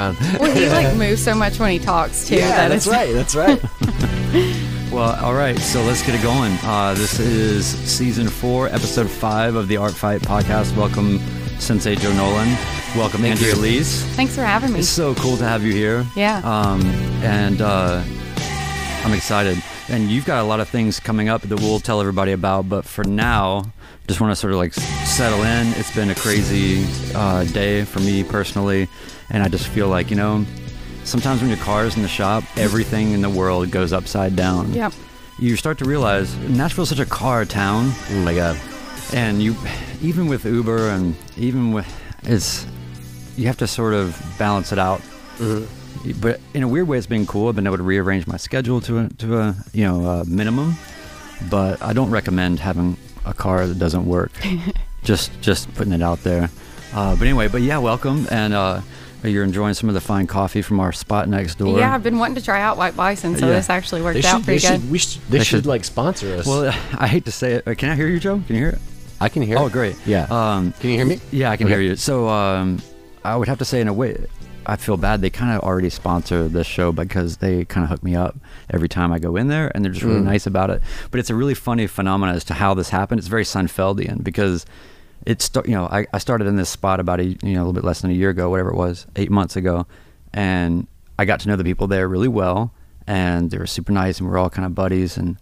around. Well, he like moves so much when he talks too. yeah, that that's is- right. That's right. Well, all right, so let's get it going. Uh, this is season four, episode five of the Art Fight podcast. Welcome, Sensei Joe Nolan. Welcome, Thank Andrea you. Lees. Thanks for having me. It's so cool to have you here. Yeah. Um, and uh, I'm excited. And you've got a lot of things coming up that we'll tell everybody about. But for now, just want to sort of like settle in. It's been a crazy uh, day for me personally. And I just feel like, you know, sometimes when your car's in the shop, everything in the world goes upside down. Yep. You start to realize Nashville's such a car town Oh my god. and you even with uber and even with it's you have to sort of balance it out but in a weird way it's been cool i've been able to rearrange my schedule to a to a you know a minimum but i don't recommend having a car that doesn't work just just putting it out there uh, but anyway but yeah welcome and uh, you're enjoying some of the fine coffee from our spot next door Yeah, I've been wanting to try out White Bison, so Yeah. this actually worked They out should, they pretty good. should, we should, they They should should- like sponsor us. well i hate to say it uh, can i hear you joe can you hear it I can hear. oh it. great Yeah. um, can you hear me? Yeah, I can Okay. hear you. So um, I would have to say, in a way, I feel bad. They kind of already sponsor this show because they kind of hook me up every time I go in there, and they're just really Mm. nice about it. But it's a really funny phenomenon as to how this happened. It's very Seinfeldian because it's you know I, I started in this spot about a you know a little bit less than a year ago, whatever it was, eight months ago, and I got to know the people there really well, and they were super nice, and we are all kind of buddies, and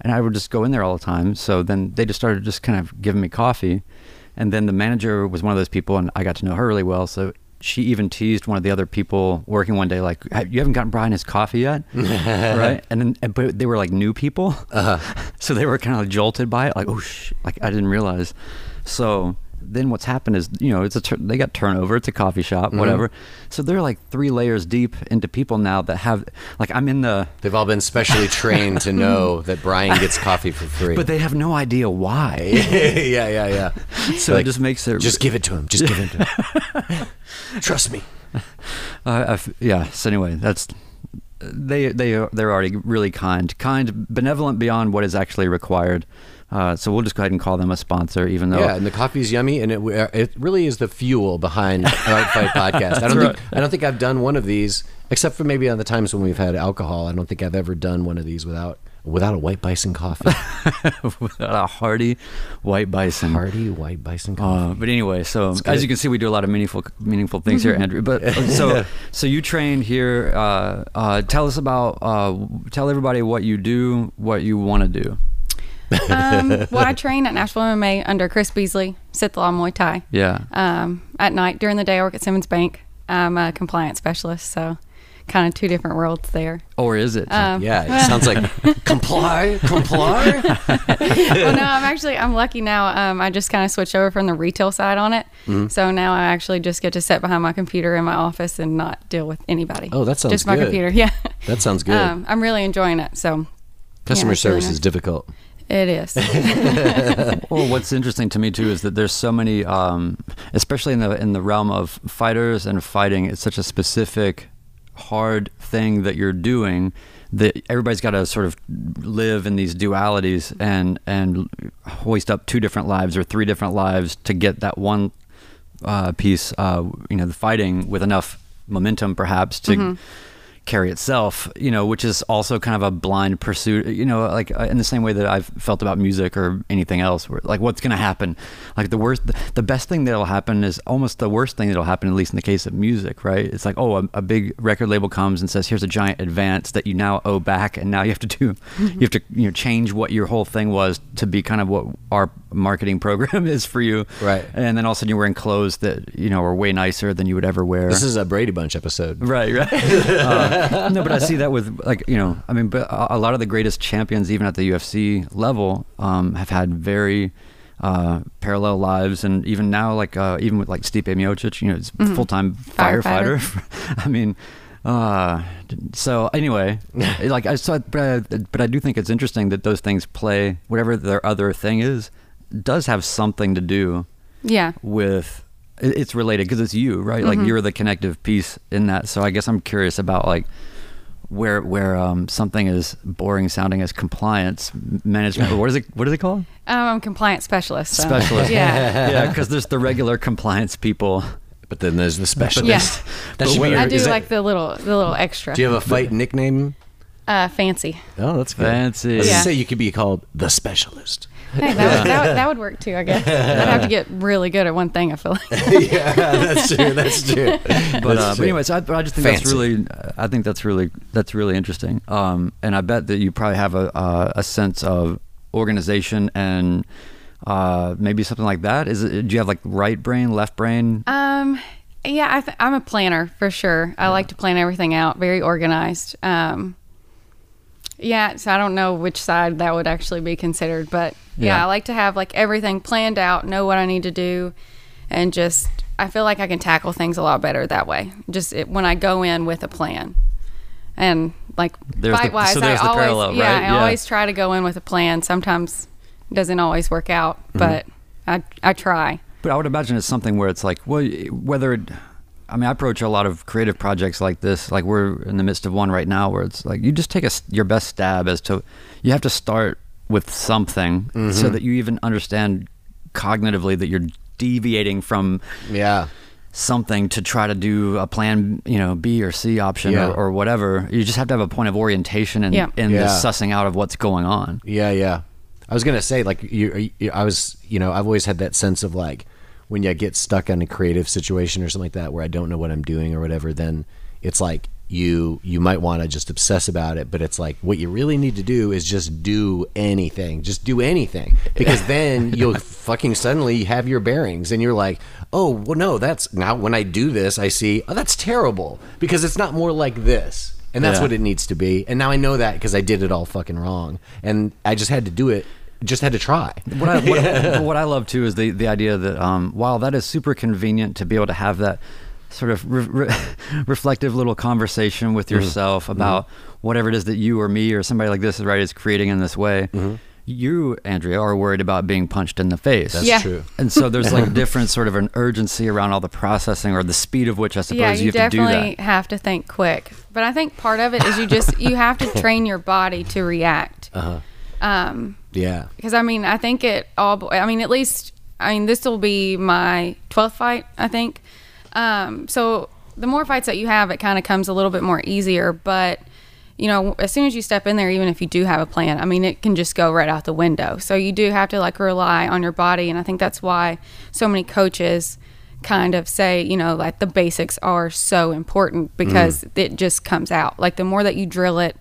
and I would just go in there all the time. So then they just started just kind of giving me coffee, and then the manager was one of those people, and I got to know her really well. So she even teased one of the other people working one day, like, "You haven't gotten Brian his coffee yet, right?" And then, and, but they were like new people, Uh-huh. so they were kind of jolted by it, like, "Oh, sh-, like I didn't realize." So then what's happened is, you know, it's a tur- they got turnover. It's a coffee shop, Mm-hmm. whatever. So they're like three layers deep into people now that have, like, I'm in the. They've all been specially trained to know that Brian gets coffee for free. But they have no idea why. yeah, yeah, yeah. So Like, it just makes it Just give it to him. Just give it to him. Trust me. Uh, yeah. So anyway, that's they they are, they're already really kind, kind, benevolent beyond what is actually required. Uh, so we'll just go ahead and call them a sponsor, even though Yeah, and the coffee is yummy, and it it really is the fuel behind Art Fight podcast. I don't think I don't think I've done one of these except for maybe on the times when we've had alcohol. I don't think I've ever done one of these without without a white bison coffee. Without a hearty white bison. Hearty white bison coffee. Uh, but anyway, so as you can see, we do a lot of meaningful meaningful things here, Andrew. But uh, so so you train here. Uh, uh, tell us about. Uh, tell everybody what you do, what you want to do. Um, well, I train at Nashville MMA under Chris Beasley, Sith Law Muay Thai. Yeah. Um, at night, during the day, I work at Simmons Bank. I'm a compliance specialist, so kind of two different worlds there. Or is it? Um, yeah, it sounds like comply, comply. well, no, I'm actually I'm lucky now. Um, I just kind of switched over from the retail side on it, Mm-hmm. so now I actually just get to sit behind my computer in my office and not deal with anybody. Oh, that sounds just my good. computer. Yeah, That sounds good. um, I'm really enjoying it. So Customer yeah, it's really service nice. is difficult. It is. Well, what's interesting to me too is that there's so many, um, especially in the in the realm of fighters and fighting. It's such a specific, hard thing that you're doing that everybody's got to sort of live in these dualities and and hoist up two different lives or three different lives to get that one uh, piece. Uh, you know, the fighting with enough momentum, perhaps to. Carry itself, you know, which is also kind of a blind pursuit, you know, like uh, in the same way that I've felt about music or anything else, where like what's going to happen? Like the worst, the best thing that'll happen is almost the worst thing that'll happen, at least in the case of music, right? It's like, oh, a, a big record label comes and says, here's a giant advance that you now owe back. And now you have to do, you have to, you know, change what your whole thing was to be kind of what our marketing program is for you. Right. And then all of a sudden you're wearing clothes that, you know, are way nicer than you would ever wear. This is a Brady Bunch episode. Right, right. Uh, no, but I see that with like you know, I mean, but a, a lot of the greatest champions, even at the UFC level, um, have had very uh, parallel lives, and even now, like uh, even with like Stipe Miocic, you know, it's full time Firefighter. firefighter. I mean. Uh, so anyway, like I saw, but I, but I do think it's interesting that those things play whatever their other thing is, does have something to do yeah. with it- it's related because it's you right like you're the connective piece in that so i guess i'm curious about like where where um, something is boring sounding as compliance management or what is it what is it called Um, I'm compliance specialist. So. specialist Yeah. yeah because there's the regular compliance people But then there's the specialist. Yeah. That should be your- I do is that- like the little the little extra. Do you have a fight nickname? uh, fancy. Oh, that's good. Fancy. I was Yeah. say you could be called the specialist. Hey, that, would, that, would, that would work too, I guess. I'd have to get really good at one thing. I feel like. yeah, that's true. That's true. but, uh, but anyways, I, but I just think that's really, I think that's really, that's really interesting. Um, and I bet that you probably have a uh, a sense of organization and uh, maybe something like that. Is it? Do you have like right brain, left brain? Um, yeah, I th- I'm a planner for sure. I like to plan everything out, very organized. Um, yeah, so I don't know which side that would actually be considered, but yeah, Yeah. I like to have like everything planned out, know what I need to do, and just I feel like I can tackle things a lot better that way. Just it, when I go in with a plan, and like There's the- fight wise, so there's I the always parallel, yeah, right? I Yeah. always try to go in with a plan. Sometimes it doesn't always work out, Mm-hmm. but I I try. But I would imagine it's something where it's like, well, whether, it, I mean, I approach a lot of creative projects like this. Like we're in the midst of one right now where it's like you just take a, s- your best stab as to, you have to start with something so mm-hmm. that you even understand cognitively that you're deviating from Yeah. something to try to do a plan, you know, B or C option Yeah. or, or whatever. You just have to have a point of orientation and, Yeah. in the sussing out of what's going on. Yeah, yeah. I was gonna say like you, you. I was, you know, I've always had that sense of like when you get stuck in a creative situation or something like that where I don't know what I'm doing or whatever. Then it's like you you might want to just obsess about it, but it's like what you really need to do is just do anything, just do anything, because then you'll fucking suddenly have your bearings, and you're like, oh well, no, that's now when I do this, I see, oh, that's terrible because it's not more like this. And that's Yeah. what it needs to be. And now I know that because I did it all fucking wrong. And I just had to do it, just had to try. what I, what, what I love too is the the idea that um, while that is super convenient to be able to have that sort of re- re- reflective little conversation with yourself about whatever it is that you or me or somebody like this is right is creating in this way. You, Andrea, are worried about being punched in the face. That's Yeah. true. And so there's like different sort of an urgency around all the processing or the speed of which I suppose yeah, you, you, have to do definitely that. have to think quick. But I think part of it is you just you have to train your body to react. Uh-huh. Um, Yeah. because I mean, I think it all. I mean, at least I mean, this will be my twelfth fight. I think. Um, so the more fights that you have, it kind of comes a little bit more easier. But you know, as soon as you step in there, even if you do have a plan, I mean, it can just go right out the window. So you do have to like rely on your body, and I think that's why so many coaches kind of say, you know, like the basics are so important because it just comes out. Like the more that you drill it,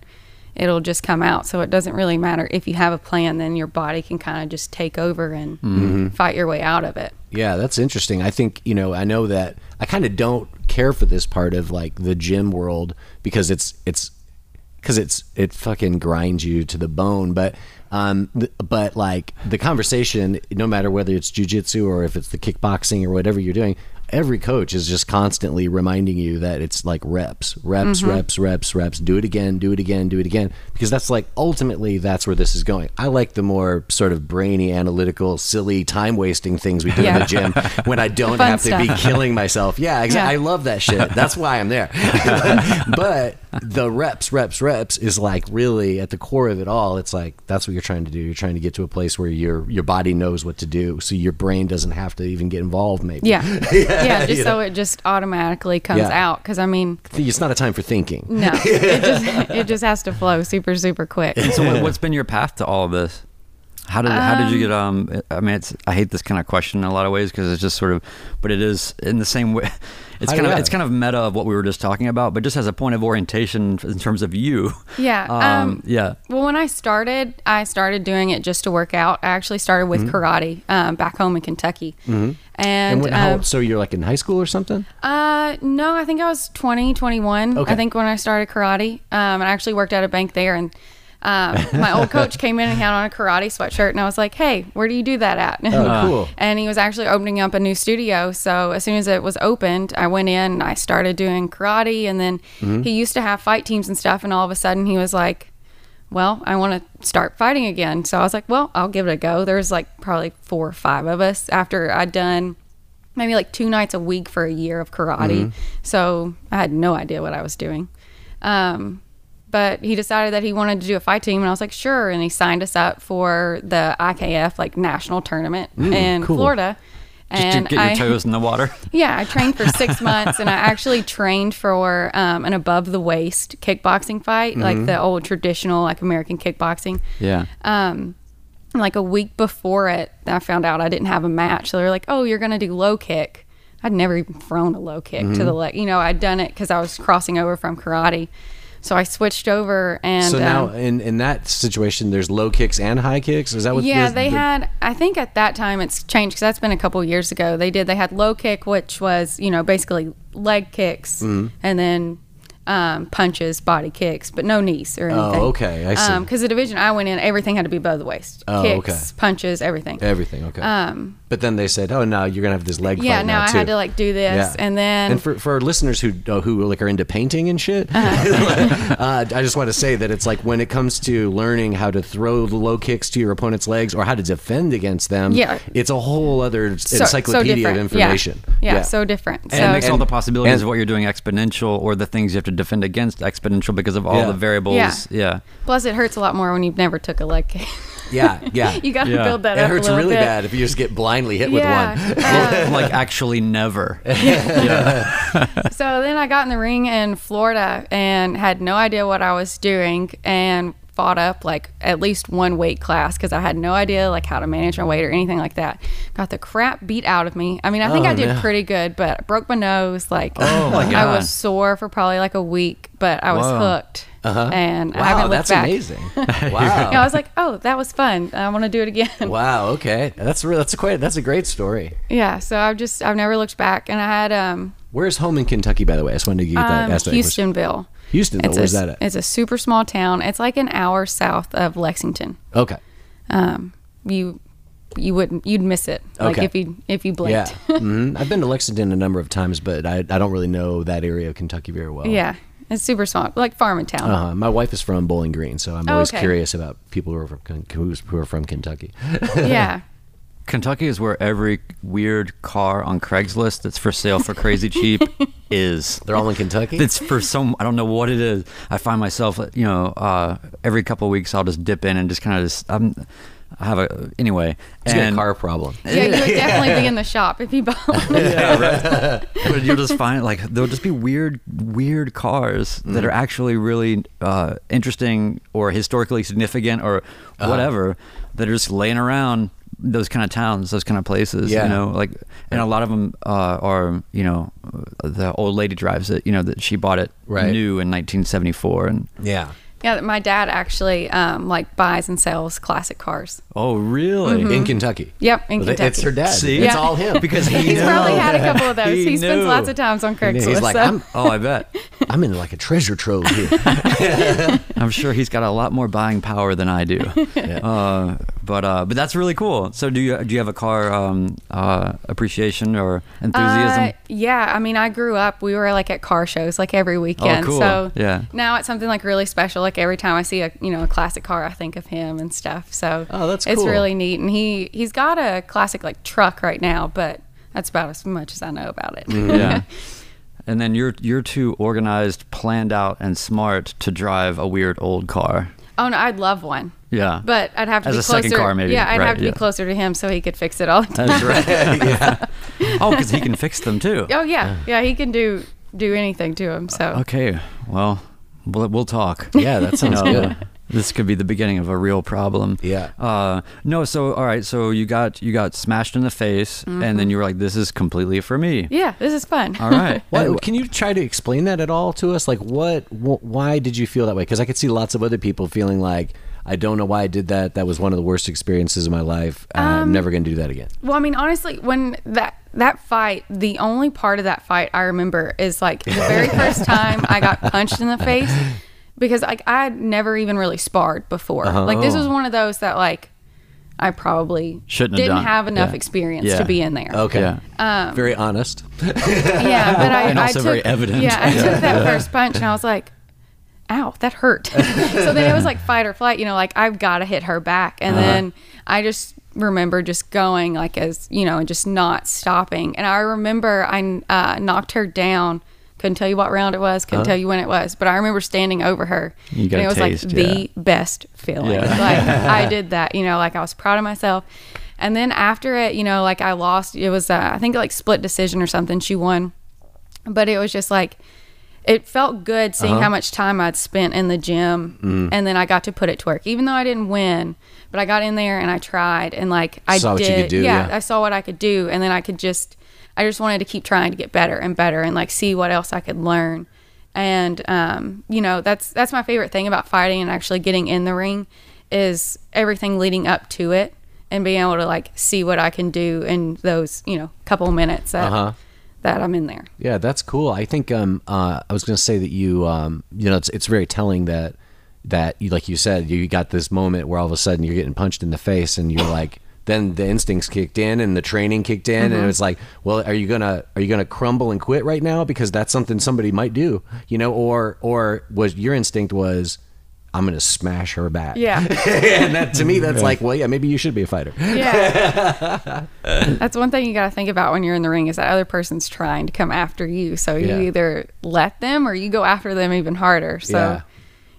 it'll just come out. So it doesn't really matter if you have a plan, then your body can kind of just take over and fight your way out of it. Yeah, that's interesting. I think, you know, I know that I kind of don't care for this part of like the gym world because it's it's cuz it's it fucking grinds you to the bone, but um th- but like the conversation no matter whether it's jujitsu or if it's the kickboxing or whatever you're doing, every coach is just constantly reminding you that it's like reps, reps, mm-hmm. reps, reps, reps. Do it again, do it again, do it again. Because that's like ultimately that's where this is going. I like the more sort of brainy, analytical, silly, time wasting things we do in the gym when I don't have to be killing myself. Yeah, exactly. Yeah. I love that shit. That's why I'm there. but the reps, reps, reps is like really at the core of it all. It's like that's what you're trying to do. You're trying to get to a place where your your body knows what to do, so your brain doesn't have to even get involved. Maybe. Yeah. yeah, just you so it just automatically comes Yeah. out. Because I mean, It's not a time for thinking. no, it just it just has to flow super super quick. So what, what's been your path to all of this? How did how did you get um? I mean, it's I hate this kind of question in a lot of ways because it's just sort of, but it is in the same way. It's kind of it's kind of meta of what we were just talking about, but just as a point of orientation in terms of you. Yeah, Um, um, yeah. Well, when I started, I started doing it just to work out. I actually started with karate um, back home in Kentucky. Mm-hmm. And And, when, how, um, so you're like in high school or something? uh, no, I think I was 20, 21. Okay. I think when I started karate. Um, and I actually worked at a bank there. And um, my old coach came in and had on a karate sweatshirt. And I was like, hey, where do you do that at? Oh, cool. and he was actually opening up a new studio. So as soon as it was opened, I went in, and I started doing karate, and then Mm-hmm. he used to have fight teams and stuff. And all of a sudden, he was like, "Well, I want to start fighting again." So I was like, "Well, I'll give it a go." There was like probably four or five of us after I'd done maybe like two nights a week for a year of karate. So I had no idea what I was doing. Um, but he decided that he wanted to do a fight team, and I was like, sure. And he signed us up for the IKF like national tournament in cool. Florida. Just and to get your I, toes in the water. Yeah, I trained for six months, and I actually trained for um, an above the waist kickboxing fight, like the old traditional like American kickboxing. Yeah. Um, like a week before it, I found out I didn't have a match. So they're like, "Oh, you're gonna do low kick." I'd never even thrown a low kick to the leg. You know, I'd done it because I was crossing over from karate. So I switched over, and so now um, in in that situation, there's low kicks and high kicks. Is that what? yeah, the- they the- had. I think at that time it's changed because that's been a couple years ago. They did. They had low kick, which was you know basically leg kicks, Mm-hmm. and then um, punches, body kicks, but no knees or anything. Oh, okay, I see. Because the division I went in, everything had to be above the waist. Oh, kicks, okay. punches, everything. everything. Okay. Um, but then they said, "Oh, no, you're gonna have this leg yeah, fight now I too." had to like do this, and then and for, for our listeners who uh, who like are into painting and shit, Uh-huh. uh, I just want to say that it's like when it comes to learning how to throw the low kicks to your opponent's legs or how to defend against them, Yeah. it's a whole other so, encyclopedia so different. of information. Yeah, yeah, so different. So And it makes all the possibilities and- of what you're doing exponential or the things you have to defend against exponential because of all Yeah. the variables. Yeah. Yeah. plus it hurts a lot more when you've never took a leg kick. Yeah, yeah. you got to Yeah. build that it up. hurts a little really bit. bad if you just get blindly hit Yeah. with one. Uh, like actually never. Yeah. So then I got in the ring in Florida and had no idea what I was doing and fought up like at least one weight class because I had no idea like how to manage my weight or anything like that. Got the crap beat out of me. I mean, I think Oh, I did no. pretty good, but I broke my nose. Like, Oh, my I was sore for probably like a week, but I was Whoa. hooked. And I haven't looked back. that's back. amazing. Yeah, I was like, oh, that was fun. I want to do it again. wow. Okay, that's real. That's a quite. That's a great story. Yeah, so I've just I've never looked back, and I had um, Where's home in Kentucky, by the way? I just wanted to get that. um ask that question. Hustonville. Hustonville. It's Where's a, that at? It's a super small town. It's like an hour south of Lexington. Okay. Um, you you wouldn't you'd miss it like Okay. if you if you Yeah. blinked. hmm I've been to Lexington a number of times, but I, I don't really know that area of Kentucky very well. yeah, it's super small, like farming town. Uh-huh. My wife is from Bowling Green, so I'm Oh, always okay. curious about people who are from who are from Kentucky. Yeah, Kentucky is where every weird car on Craigslist that's for sale for crazy cheap is. They're all in Kentucky. It's for some I don't know what it is. I find myself, you know, uh, every couple of weeks I'll just dip in and just kind of just I'm, I have a anyway. It's got a car problem. yeah, you would definitely be in the shop if you bought. one. yeah, right. but you'll just find like there'll just be weird, weird cars that are actually really uh, interesting or historically significant or whatever that are just laying around those kind of towns, those kind of places. Yeah. You know, like and a lot of them uh, are you know the old lady drives it. You know that she bought it Right. new in 1974 and Yeah. yeah, my dad actually um, like buys and sells classic cars. Oh really In Kentucky. Yep, in Kentucky. It's her dad. See? It's Yeah. all him. because he He's knew. probably had a couple of those. He He, spends knew. lots of times on Craigslist. He's like, so- I'm, Oh, I bet. I'm in like a treasure trove here. I'm sure he's got a lot more buying power than I do. uh, but uh, but that's really cool. So do you do you have a car um, uh, appreciation or enthusiasm? Uh, yeah, I mean, I grew up. We were like at car shows like every weekend. Oh, cool. So Yeah. now it's something like really special. Like every time I see a you know a classic car, I think of him and stuff. So Oh, that's it's cool. really neat. And he he's got a classic like truck right now, but that's about as much as I know about it. Mm-hmm. yeah. And then you're you're too organized, planned out, and smart to drive a weird old car. oh no, I'd love one. Yeah. But I'd have to As be a closer. second car, maybe. Yeah, I'd Right, have to yeah. be closer to him so he could fix it all the time. That's right. yeah. Oh, because he can fix them too. Oh yeah, yeah, he can do do anything to him. So Okay. Well, we'll, we'll talk. yeah, that sounds No, good. This could be the beginning of a real problem. Yeah. Uh, no. So all right. So you got you got smashed in the face, and Mm-hmm. then you were like, "This is completely for me." yeah, this is fun. All right. What, can you try to explain that at all to us? Like, what? Wh- why did you feel that way? Because I could see lots of other people feeling like, I don't know why I did that. That was one of the worst experiences of my life. Um, I'm never going to do that again. Well, I mean, honestly, when that that fight, the only part of that fight I remember is like the very first time I got punched in the face because like I had never even really sparred before. Uh-huh. Like this Oh. was one of those that like I probably Shouldn't have didn't done. have enough Yeah. experience Yeah. to be in there. Okay. Yeah. Um, Very honest. Yeah, but I And I also took, very evident. Yeah, I took that first punch and I was like, "Ow, that hurt." so then it was like fight or flight. You know, like I've got to hit her back, and Uh-huh. then I just remember just going like as you know and just not stopping. And I remember I uh, knocked her down. Couldn't tell you what round it was. Couldn't tell you when it was. But I remember standing over her. You got and it was taste, like the best feeling. Yeah. Like I did that. You know, like I was proud of myself. And then after it, you know, like I lost. It was uh, I think like split decision or something. She won, but it was just like it felt good seeing Uh-huh. how much time I'd spent in the gym, Mm. and then I got to put it to work. Even though I didn't win, but I got in there and I tried, and like I Saw what you did. could do, yeah, yeah. I saw what I could do, and then I could just. I just wanted to keep trying to get better and better, and like see what else I could learn. And um, you know, that's that's my favorite thing about fighting and actually getting in the ring is everything leading up to it and being able to like see what I can do in those you know couple minutes that Uh-huh. that I'm in there. Yeah, that's cool. I think um, uh, I was going to say that you, um, you know, it's it's very telling that that you, like you said, you got this moment where all of a sudden you're getting punched in the face, and you're like, then the instincts kicked in and the training kicked in, and it's mm-hmm. like, well, are you gonna are you gonna crumble and quit right now because that's something somebody might do, you know, or or was your instinct was. I'm gonna smash her back. Yeah. and that to me, that's like, well, yeah, maybe you should be a fighter. Yeah. That's one thing you got to think about when you're in the ring is that other person's trying to come after you. So you Yeah. either let them or you go after them even harder. So Yeah.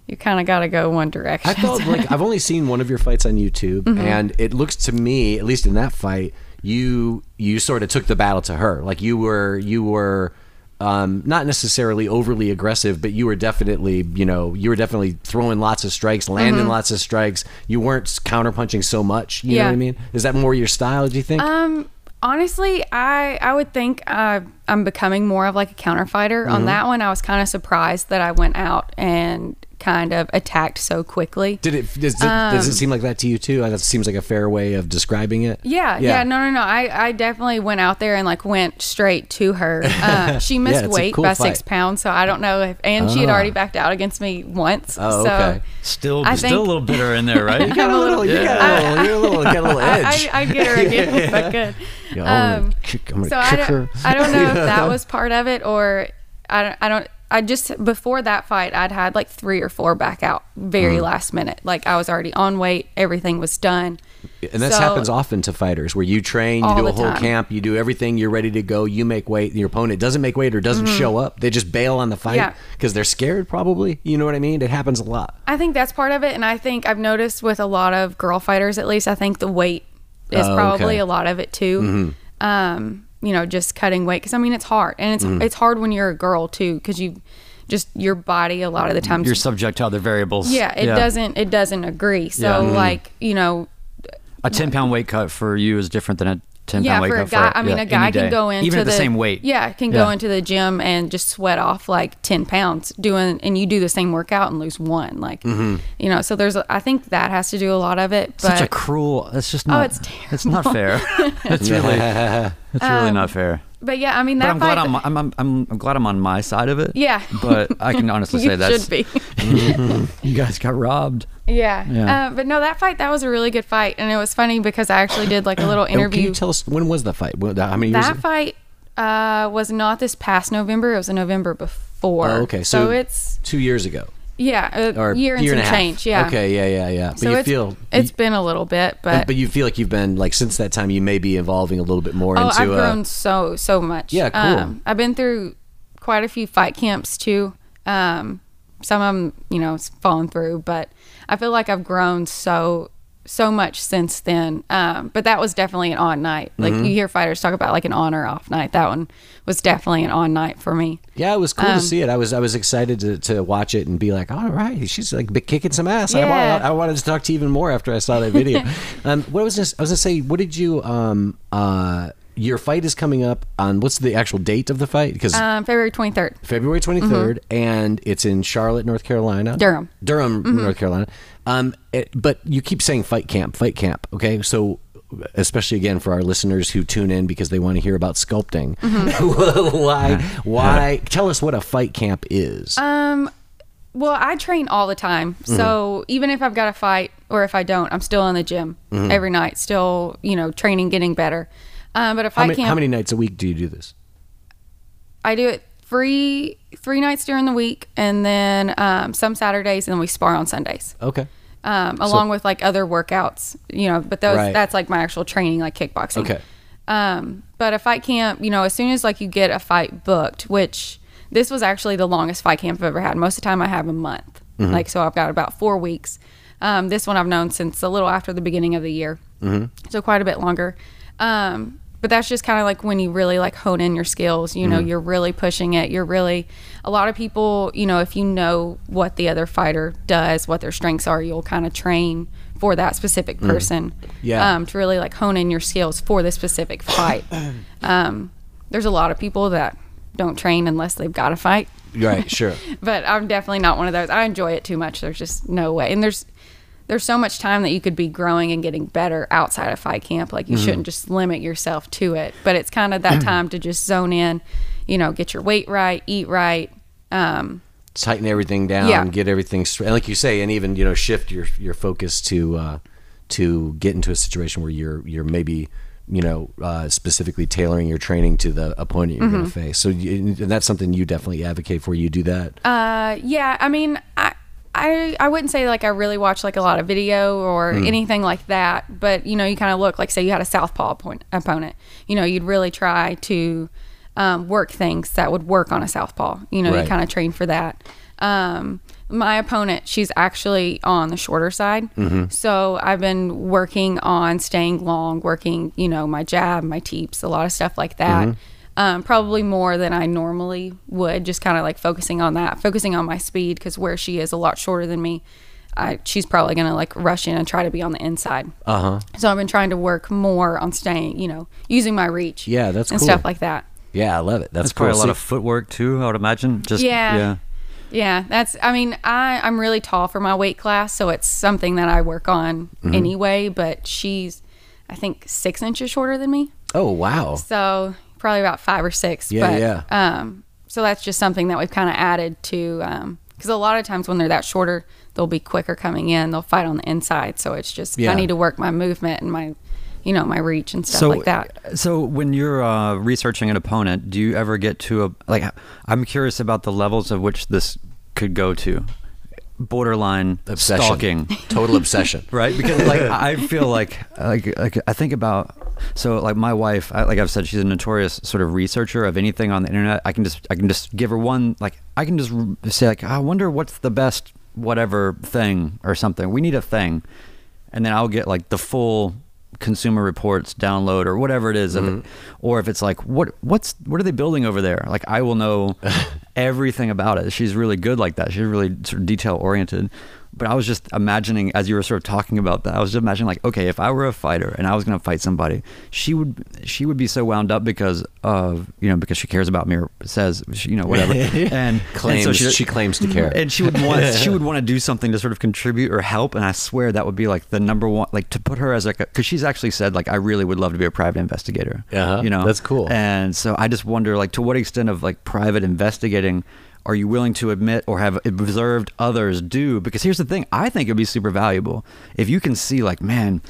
You kind of got to go one direction. I felt like I've only seen one of your fights on YouTube, Mm-hmm. and it looks to me, at least in that fight, you you sort of took the battle to her. Like you were you were um, not necessarily overly aggressive, but you were definitely you know you were definitely throwing lots of strikes, landing lots of strikes. You weren't counterpunching so much. You know Mm-hmm. Yeah. what I mean? Is that more your style? Do you think? Um, honestly, I I would think uh, I'm becoming more of like a counter fighter. Mm-hmm. On that one, I was kind of surprised that I went out and kind of attacked so quickly. Did it does, it does it seem like that to you too? That seems like a fair way of describing it. Yeah, yeah, no, no, no. I, I definitely went out there and like went straight to her. Uh, she missed it's a weight cool by six pounds, so I don't know if. And she had already backed out against me once. Oh, so okay. Still, I still a little bitter in there, right? You got a little, you got a little, you're a little, got a little I, edge. I, I get her again if I could. Yeah, I'm gonna Um, kick- I'm gonna so I kick don't, her. I don't know if that was part of it or I don't, I don't. I just before that fight, I'd had like three or four back out very Mm. last minute. Like I was already on weight, everything was done. And this So- happens often to fighters where you train, you do a whole time. camp, you do everything, you're ready to go, you make weight, your opponent doesn't make weight or doesn't show up. They just bail on the fight Mm-hmm. Yeah. because they're scared, probably. You know what I mean? It happens a lot. I think that's part of it, and I think I've noticed with a lot of girl fighters, at least, I think the weight is Oh, probably okay. Mm-hmm. a lot of it too. Um, you know, just cutting weight because I mean it's hard, and it's it's hard when you're a girl too because you just your body a lot of the times. You're subject to other variables. yeah, it doesn't it doesn't agree. So Yeah. Mhm. like you know, A 10 pound weight cut for you is different than a 10 yeah, pound weight for a guy, for I mean, yeah, a guy can go into even at the, same weight. Yeah, can Yeah. go into the gym and just sweat off like ten pounds doing, and you do the same workout and lose one. Like, mm-hmm. you know, so there's, I think that has to do a lot of it. But. Such a cruel. That's just not. it's terrible. It's not fair. it's really. It's really not fair. But yeah, I mean But that I'm glad fight. I'm, I'm, I'm, I'm, I'm glad I'm on my side of it. Yeah. But I can honestly say that's should be. you guys got robbed. yeah. Yeah. Uh, but no, that fight that was a really good fight, and it was funny because I actually did like a little interview. Can you tell us when was the fight? How many years? that fight uh, was not this past November; it was a November before. Oh, okay. So, So, it's two years ago. Yeah, a Or year and year some and a half. change. Yeah. Okay. Yeah. Yeah. Yeah. But So you it's, feel it's you- been a little bit, but, but you feel like you've been like since that time you may be evolving a little bit more oh, into I've uh, grown so so much. Yeah, cool. Um, I've been through quite a few fight camps too. Um, some of them, you know, it's fallen through, but I feel like I've grown so so much since then. Um, but that was definitely an on night. Like Mm-hmm. you hear fighters talk about like an on or off night. That one was definitely an on night for me. Yeah, it was cool Um, to see it. I was I was excited to, to watch it and be like, all right, she's like kicking some ass. I, wanted, I wanted to talk to you even more after I saw that video. um, what was this? I was gonna say, what did you um uh your fight is coming up on what's the actual date of the fight? Because Um, February twenty third. February 23rd, and it's in Charlotte, North Carolina. Mm-hmm. Durham. Durham, North Carolina. Um, it- but you keep saying fight camp, fight camp. Okay, so especially again for our listeners who tune in because they want to hear about sculpting. Mm-hmm. why? Why? Tell us what a fight camp is. Um, well, I train all the time, Mm-hmm. so even if I've got a fight or if I don't, I'm still in the gym Mm-hmm. every night, still you know training, getting better. Um, but if how, fight many, camp, how many nights a week do you do this? I do it three three nights during the week, and then um, some Saturdays, and then we spar on Sundays. Okay. Um, along with like other workouts, you know, but those Right. that's like my actual training, like kickboxing. Okay. Um, but a fight camp, you know, as soon as like you get a fight booked, which this was actually the longest fight camp I've ever had. Most of the time I have a month. Mm-hmm. Like so I've got about four weeks. Um, this one I've known since a little after the beginning of the year, mm-hmm. so quite a bit longer. Um, but that's just kind of like when you really like hone in your skills. You know, you're really pushing it. You're really a lot of people. You know, if you know what the other fighter does, what their strengths are, you'll kind of train for that specific person. Yeah. Um, to really like hone in your skills for the specific fight. um, there's a lot of people that don't train unless they've got to fight Right, sure. but I'm definitely not one of those. I enjoy it too much. There's just no way. And there's there's so much time that you could be growing and getting better outside of fight camp. Like you shouldn't just limit yourself to it. But it's kind of that time to just zone in, you know, get your weight right, eat right. Um, Tighten everything down, Yeah. get everything straight. Like you say, and even you know, shift your your focus to uh, to get into a situation where you're you're maybe you know uh, specifically tailoring your training to the opponent you're Mm-hmm. going to face. So you, and that's something you definitely advocate for. You do that. uh, yeah, I mean, I, I I wouldn't say like I really watch like a lot of video or anything like that. But you know, you kind of look like say you had a southpaw opponent, opponent. You know, you'd really try to um, work things that would work on a southpaw. You know, Right. you kind of train for that. Um, my opponent, she's actually on the shorter side. So I've been working on staying long, working, you know, my jab, my teeps, a lot of stuff like that. Um, probably more than I normally would, just kind of like focusing on that, focusing on my speed because where she is a lot shorter than me, I, she's probably going to like rush in and try to be on the inside. Uh huh. So I've been trying to work more on staying, you know, using my reach. Yeah, that's and cool. stuff like that. Yeah, I love it. That's That's probably a lot of footwork too. I would imagine. Just Yeah. yeah. Yeah, that's. I mean, I I'm really tall for my weight class, so it's something that I work on Mm-hmm. anyway. But she's, I think, six inches shorter than me, Oh wow. so probably about five or six. Yeah, but, yeah. Um, so that's just something that we've kind of added to, because a lot of times when they're that shorter, they'll be quicker coming in. They'll fight on the inside, so it's just Yeah. I need to work my movement and my, you know, my reach and stuff so, like that. So when you're uh, researching an opponent, do you ever get to a like? I'm curious about the levels of which this could go to. Borderline Obsession. stalking. Total obsession. right because like i feel like like, like i think about so like my wife I, like i've said she's a notorious sort of researcher of anything on the internet. I can just i can just give her one like i can just say like i wonder what's the best whatever thing or something. We need a thing. And then i'll get like the full consumer reports download or whatever it is of it. Mm-hmm. or if it's like what what's what are they building over there? Like i will know everything about it. She's really good like that. She's really sort of detail oriented but I was just imagining as you were sort of talking about that, I was just imagining like, okay, if I were a fighter and I was going to fight somebody, she would she would be so wound up because of you know because she cares about me or says you know whatever and and Claims she claims to care. and she would want she would want to do something to sort of contribute or help and I swear that would be like the number one like to put her as like because she's actually said like I really would love to be a private investigator Uh-huh. you know That's cool. and so I just wonder like to what extent of like private investigating are you willing to admit or have observed others do? Because here's the thing I think it'd be super valuable if you can see like man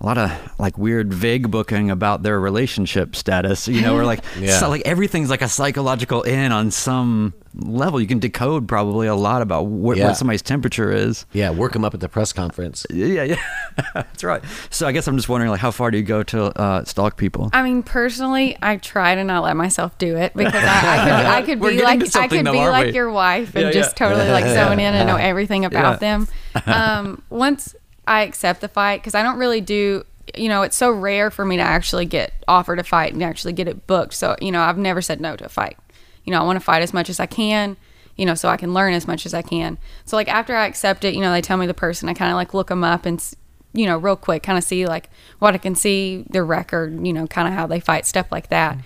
a lot of like weird vague booking about their relationship status, you know, or like Yeah. so like everything's like a psychological in on some level. You can decode probably a lot about what, Yeah. what somebody's temperature is. Yeah, work them up at the press conference. Yeah, yeah, that's right. So I guess I'm just wondering, like, how far do you go to uh, stalk people? I mean, personally, I try to not let myself do it because I, I could, I could be like I could though, be like we? your wife and Yeah, just yeah. totally like zone in and know everything about Yeah. them. Um, once I accept the fight, because I don't really do, you know, it's so rare for me to actually get offered a fight and actually get it booked. So you know, I've never said no to a fight. You know, I want to fight as much as I can. You know, so I can learn as much as I can. So like after I accept it, you know, they tell me the person. I kind of like look them up and. s- you know, real quick, kind of see like what I can see, their record, you know, kind of how they fight, stuff like that.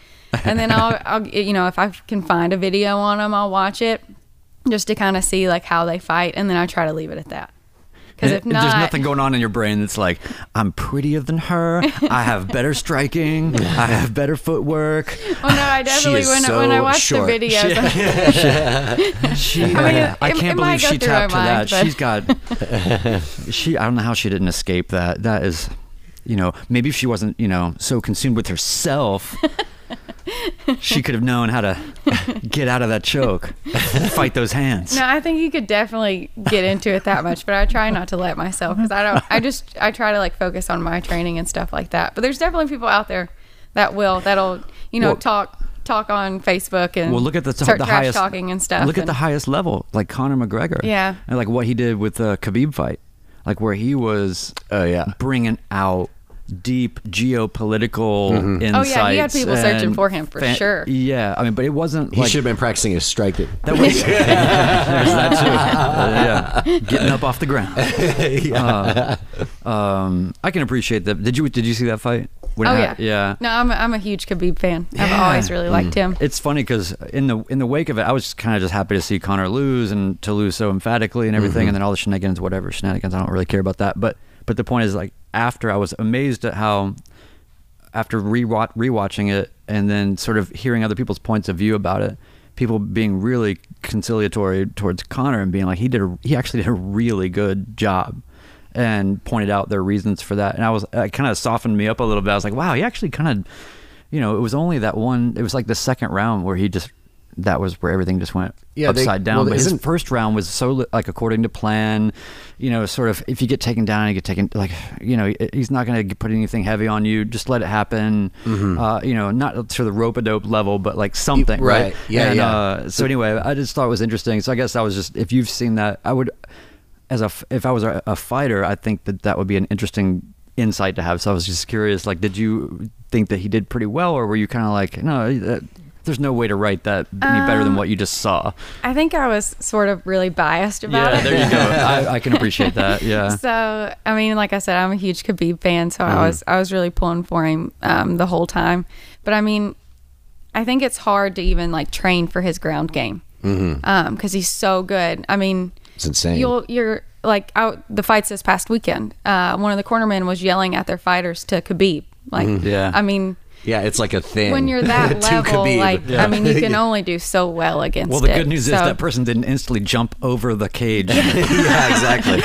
And then I'll, I'll, you know, if I can find a video on them, I'll watch it just to kind of see like how they fight, and then I try to leave it at that. Because if not, there's nothing going on in your brain that's like, I'm prettier than her. I have better striking. I have better footwork. oh no, I definitely is when, when I so watch short. the videos, She, mean, I, it- can't it believe go she tapped to my that. but- She's got. she. I don't know how she didn't escape that. That is, you know, maybe if she wasn't, you know, so consumed with herself, she could have known how to get out of that choke, fight those hands. no, I think you could definitely get into it that much, but I try not to let myself because I don't. I just I try to like focus on my training and stuff like that. But there's definitely people out there that will that'll you know Well- talk talk on Facebook and Well, look at the, start the highest talking and stuff. Look at the highest level, like Conor McGregor. Yeah. and like what he did with the Khabib fight. like where he was Oh, yeah. bringing out deep geopolitical insights. Oh, yeah, he had people searching for him, for sure. Yeah, I mean, but it wasn't He like should have been practicing his striking. that was there's that too. Uh, yeah, getting up off the ground. Uh, um, I can appreciate that. Did you did you see that fight? When Oh yeah, ha- yeah. No, I'm a, I'm a huge Khabib fan. I've Yeah. always really liked him. It's funny because in the in the wake of it, I was kind of just happy to see Conor lose and to lose so emphatically and everything, and then all the shenanigans, whatever shenanigans. I don't really care about that. But but the point is, like after I was amazed at how after rewatch, rewatching it and then sort of hearing other people's points of view about it, people being really conciliatory towards Conor and being like he did a, he actually did a really good job and pointed out their reasons for that. And I was it kind of softened me up a little bit. I was like, wow, he actually kind of you know, it was only that one it was like the second round where he just that was where everything just went Yeah, they- upside down. well, but his first round was so like according to plan, you know, sort of if you get taken down, you get taken like you know he's not going to put anything heavy on you. Just let it happen. Uh, you know, not to the rope a dope level, but like something, Mm-hmm. Right. right? Yeah, And, yeah. Uh, so anyway, I just thought it was interesting. So I guess I was just if you've seen that, I would as a if I was a, a fighter, I think that that would be an interesting insight to have. So I was just curious, like, did you think that he did pretty well, or were you kind of like, no, that, there's no way to write that any better than Um, what you just saw? I think I was sort of really biased about Yeah, it. there you go. I, I can appreciate that. Yeah. So I mean, like I said, I'm a huge Khabib fan, so Mm-hmm. I was I was really pulling for him um, the whole time. But I mean, I think it's hard to even like train for his ground game because he's so good. I mean, It's insane. You'll you're like out the fights this past weekend. Uh, one of the cornermen was yelling at their fighters to Khabib. Like, Mm-hmm. Yeah. I mean, yeah, it's like a thing. when you're that To level, Khabib. like, I mean, you can only do so well against. Well, the it. good news is that person didn't instantly jump over the cage, yeah, exactly.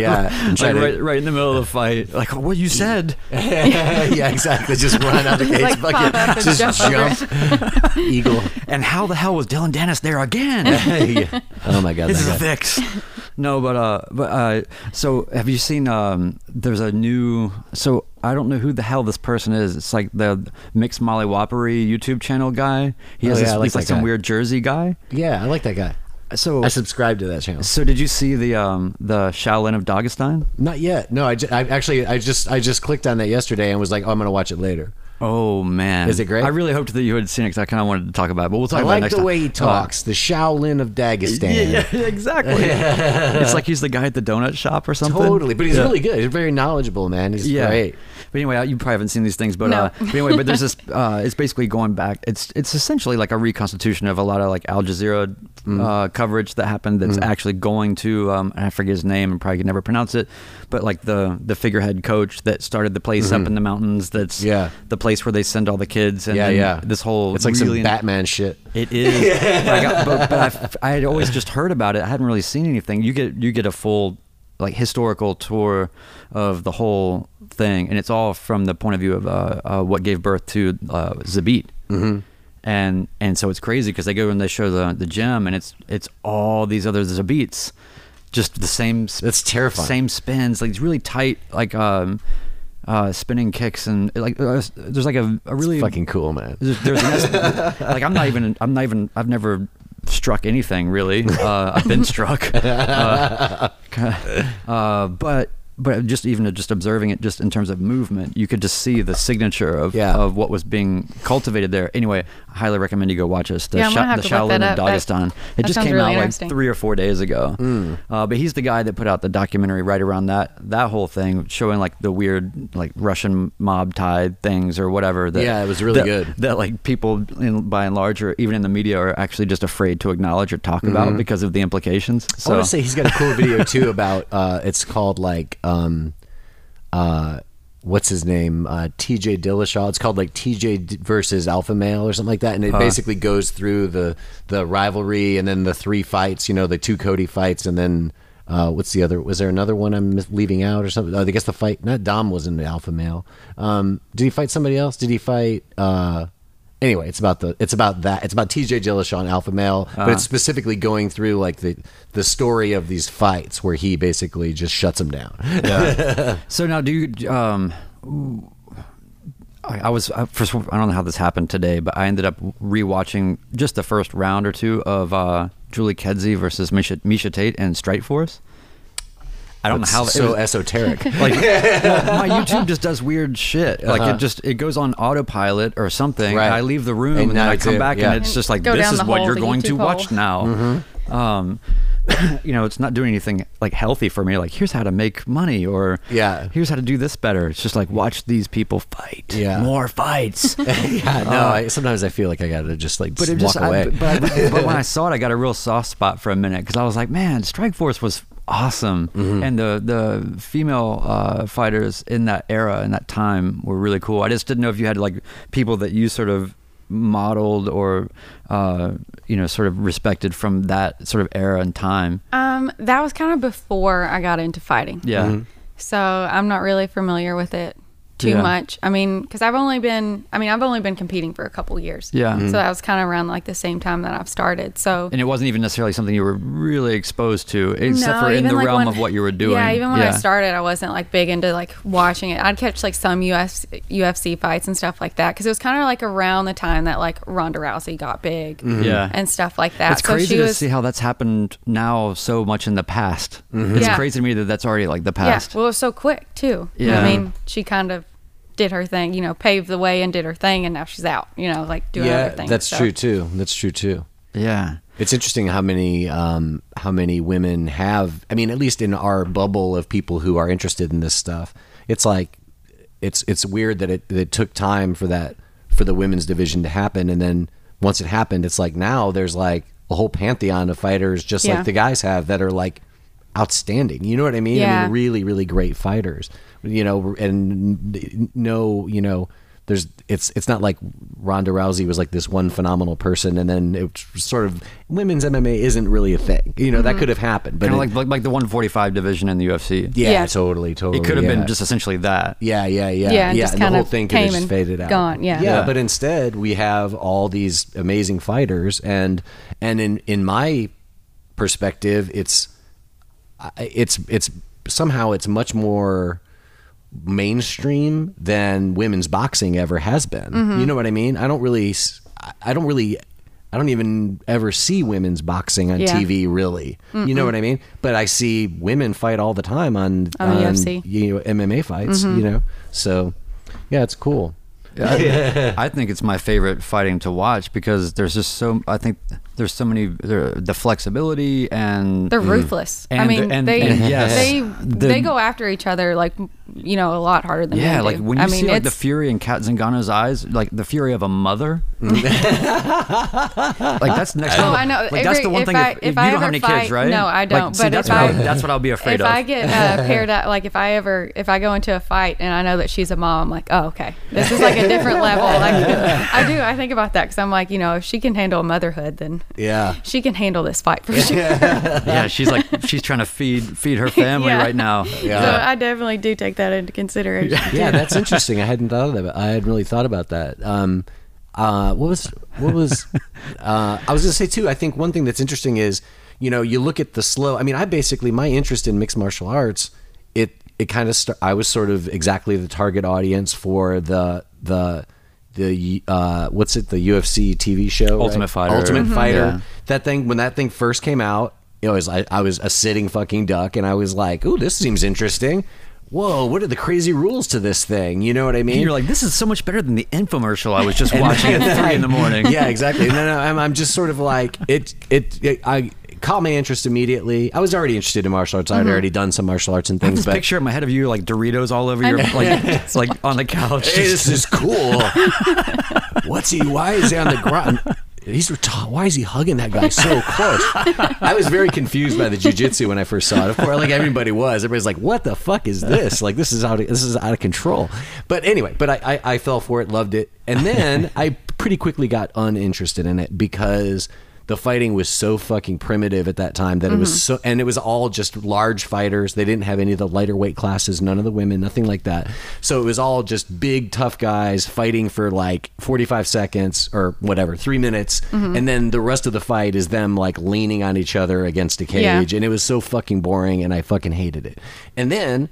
Yeah, and try like to- right, right in the middle of the fight. Like, what you said? yeah, exactly. Just run out of the cage, Like, fucking, pop up and just jump jump, eagle. And how the hell was Dillon Danis there again? Yeah. Oh my god, This is a fix. No, but uh, but uh, so have you seen? Um, there's a new. So I don't know who the hell this person is. It's like the Mixed Molly Whoppery YouTube channel guy. He Oh, has yeah, this, I like he's like some guy. weird Jersey guy. Yeah, I like that guy. So I subscribe to that channel. so did you see the um the Shaolin of Dagestan? Not yet. No, I, ju- I actually I just I just clicked on that yesterday and was like, oh, I'm gonna watch it later. Oh man, Is it great? I really hoped that you had seen it because I kind of wanted to talk about it, but we'll talk I about it like next the time. way he Uh, talks. the Shaolin of Dagestan. yeah, yeah, exactly. it's like he's the guy at the donut shop or something. Totally, but he's Yeah. really good. He's very knowledgeable, man. He's yeah. great. But anyway, uh, you probably haven't seen these things, but, No. uh, but anyway, but there's this. Uh, it's basically going back. It's it's essentially like a reconstitution of a lot of like Al Jazeera Mm. uh, coverage that happened. That's actually going to. Um, I forget his name and probably can never pronounce it, but like the the figurehead coach that started the place up in the mountains. That's Mm-hmm. Yeah. the place where they send all the kids. And yeah, yeah. This whole it's like really some Batman shit. it is. I got, but, but I've, I had always just heard about it. I hadn't really seen anything. You get you get a full like historical tour of the whole thing, and it's all from the point of view of uh, uh, what gave birth to uh, Zabit. Mm-hmm. And and so it's crazy because they go and they show the the gem, and it's it's all these other Zabits, just the same. That's terrifying. Same spins, like it's really tight, like um, uh, spinning kicks, and like uh, there's like a, a really Fucking cool, man. there's, there's like I'm not even I'm not even I've never struck anything really. Uh, I've been struck, uh, uh, but but just even just observing it just in terms of movement, you could just see the signature of Yeah. of what was being cultivated there. Anyway, I highly recommend you go watch this. The, Yeah, I'm the Shaolin of Dagestan. it just came really out like three or four days ago. Hmm. Uh, but he's the guy that put out the documentary right around that that whole thing, showing like the weird like Russian mob tied things or whatever. That, Yeah, it was really that- good. That like people, in, by and large, or even in the media, are actually just afraid to acknowledge or talk about because of the implications. So Mm-hmm. I want to say he's got a cool video too about uh, it's called like um, uh, what's his name uh, T.J. Dillashaw. It's called like T.J. Versus Alpha Male or something like that, and it basically goes through the the rivalry and then the three fights. You know, the two Cody fights, and then. Uh, what's the other? Was there another one I'm leaving out or something? Oh, I guess the fight. Not Dom wasn't alpha male. Um, did he fight somebody else? Did he fight? Uh, anyway, it's about the it's about that. It's about T.J. Dillashaw and Alpha Male, but it's specifically going through like the the story of these fights where he basically just shuts them down. So now, do you? Um, I, I was I, first. I don't know how this happened today, but I ended up rewatching just the first round or two of uh, Julie Kedzie versus Miesha, Miesha Tate and Strikeforce. I don't know how it so was- esoteric. like well, my YouTube just does weird shit. Like Uh-huh. it just it goes on autopilot or something. Right. I leave the room And and, then I come it, back yeah. and it's just like Go this is what you're the going to YouTube watch now. Mm-hmm. Um, you know, it's not doing anything like healthy for me. Like here's how to make money or Yeah. here's how to do this better. It's just like watch these people fight. Yeah. more fights. yeah, no. I, sometimes I feel like I gotta just like But it walk just, I, away. but, I- but when I saw it, I got a real soft spot for a minute because I was like, man, Strikeforce was awesome, Mm-hmm. and the the female uh, fighters in that era and that time were really cool. I just didn't know if you had like people that you sort of modeled or uh, you know sort of respected from that sort of era and time. Um, that was kind of before I got into fighting. Yeah. Mm-hmm. So I'm not really familiar with it too Yeah. much. I mean, because I've only been, I mean, I've only been competing for a couple years. Yeah. Mhm. So that was kind of around like the same time that I've started. So And it wasn't even necessarily something you were really exposed to, except No, for in the like, realm when- of what you were doing. Yeah, even when I started, I wasn't like big into like watching it. I'd catch like some US, UFC fights and stuff like that because it was kind of like around the time that like Ronda Rousey got big Yeah. and stuff like that. It's so crazy she to was, see how that's happened now so much in the past. Mm-hmm. It's Yeah. crazy to me that that's already like the past. yeah, past. well, it was so quick too. Yeah. I mean, she kind of did her thing, you know, paved the way and did her thing, and now she's out, you know, like doing yeah, everything. that's so. true too. That's true too. yeah. It's interesting how many um, how many women have. I mean, at least in our bubble of people who are interested in this stuff, it's like it's it's weird that it that it took time for that for the women's division to happen, and then once it happened, it's like now there's like a whole pantheon of fighters just Yeah. like the guys have that are like outstanding. You know what I mean? I mean, really, really great fighters. You know, and no, you know, there's it's it's not like Ronda Rousey was like this one phenomenal person, and then it was sort of women's MMA isn't really a thing. You know, that mm-hmm. could have happened, but Kind of it- like, like like the 145 division in the UFC. yeah, Yeah. totally, totally. It could have yeah. been just essentially that. Yeah, yeah, yeah, Yeah, and just and the whole of thing could have came just and faded out. gone, yeah. yeah, Yeah. But instead, we have all these amazing fighters, and and in in my perspective, it's I- it's it's somehow it's much more mainstream than women's boxing ever has been. Mm-hmm. You know what I mean? I don't really, I don't really. I don't even ever see women's boxing on Yeah. TV, really. You know what I mean? But I see women fight all the time on, On the UFC. you know MMA fights, Mm-hmm. you know. So, yeah, it's cool. I, I think it's my favorite fighting to watch because there's just so I think there's so many the flexibility and They're ruthless. I Mm. Mean, and- they and yes, they the- they go after each other like you know a lot harder than yeah, like do. when you I mean, see like the fury in Cat Zingano's eyes, like the fury of a mother. like that's next Oh, level. I know. Like that's the one if thing. I- if, if you I don't have any fight- kids, right? no, I don't, see, but that's if what I- I'll, that's what I'll be afraid if of. If I get uh, paired up, like if I ever if I go into a fight and I know that she's a mom, I'm like, oh okay, this is like a different level. Like I do, I think about that because I'm like, you know, if she can handle motherhood, then Yeah. she can handle this fight for sure. yeah, she's like she's trying to feed feed her family Yeah. right now. Yeah. So I definitely do take that into consideration. yeah, that's interesting. I hadn't thought of that. I hadn't really thought about that. Um, uh, what was what was? Uh, I was going to say too. I think one thing that's interesting is you know you look at the slow. I mean, I basically my interest in mixed martial arts. It it kind of st- I was sort of exactly the target audience for the the the uh, what's it the UFC TV show Ultimate right? Fighter. Ultimate Mhm. Fighter. Yeah. That thing when that thing first came out, it was I, I was a sitting fucking duck, and I was like, "Ooh, this seems interesting." Whoa, what are the crazy rules to this thing? You know what I mean? And you're like, this is so much better than the infomercial I was just watching at three in the morning. yeah, exactly. And then I'm, I'm just sort of like it, it. It I caught my interest immediately. I was already interested in martial arts. I'd mm-hmm. already done some martial arts and I things, this but picture in my head of you like Doritos all over your like it's like on the couch. hey, this is cool. What's he? Why is he on the ground? He's why is he hugging that guy so close? I was very confused by the jujitsu when I first saw it. Of course, like everybody was. Everybody's like, "What the fuck is this? Like this is out. Of, this is out of control." But anyway, but I, I, I fell for it, loved it, and then I pretty quickly got uninterested in it because the fighting was so fucking primitive at that time that it was mm-hmm. so and it was all just large fighters. They didn't have any of the lighter weight classes none of the women nothing like that. So it was all just big tough guys fighting for like 45 seconds or whatever three minutes. Mm-hmm. And then the rest of the fight is them like leaning on each other against a Yeah. cage. And it was so fucking boring and i fucking hated it. And then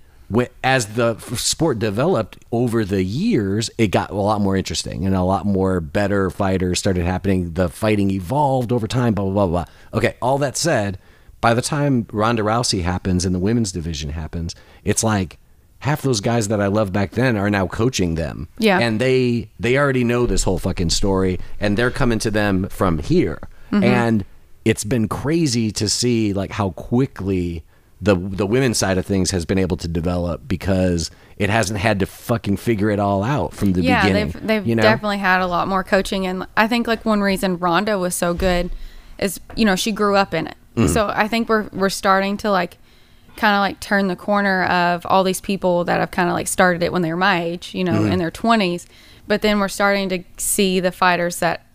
as the sport developed over the years, it got a lot more interesting and a lot more better fighters started happening. The fighting evolved over time, blah, blah, blah, blah. Okay, all that said, by the time Ronda Rousey happens and the women's division happens, it's like half those guys that I loved back then are now coaching them. Yeah. And they they already know this whole fucking story and they're coming to them from here. Mm-hmm. And it's been crazy to see like how quickly the the women's side of things has been able to develop because it hasn't had to fucking figure it all out from the yeah, beginning. they've they've you know? definitely had a lot more coaching, and I think like one reason Ronda was so good is you know she grew up in it, Mm-hmm. so I think we're we're starting to like kind of like turn the corner of all these people that have kind of like started it when they were my age, you know, Mm-hmm. in their twenties, but then we're starting to see the fighters that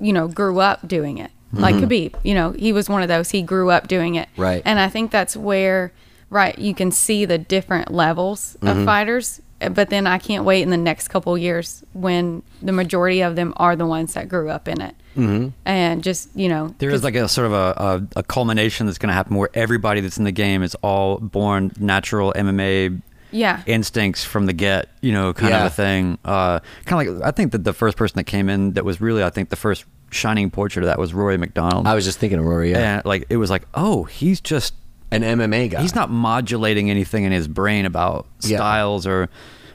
you know grew up doing it, like Khabib. You know, he was one of those. He grew up doing it, Mm-hmm. Right. And I think that's where right you can see the different levels Mm-hmm. of fighters. But then I can't wait in the next couple of years when the majority of them are the ones that grew up in it, mm-hmm. and just you know There is like a sort of a, a, a culmination that's going to happen where everybody that's in the game is all born natural MMA yeah instincts from the get, you know, kind Yeah. of a thing. Uh, kind of like I think that the first person that came in that was really I think the first shining portrait of that was Rory MacDonald. I was just thinking of Rory, yeah. and like it was like, oh, he's just An MMA guy. he's not modulating anything in his brain about Yeah. styles or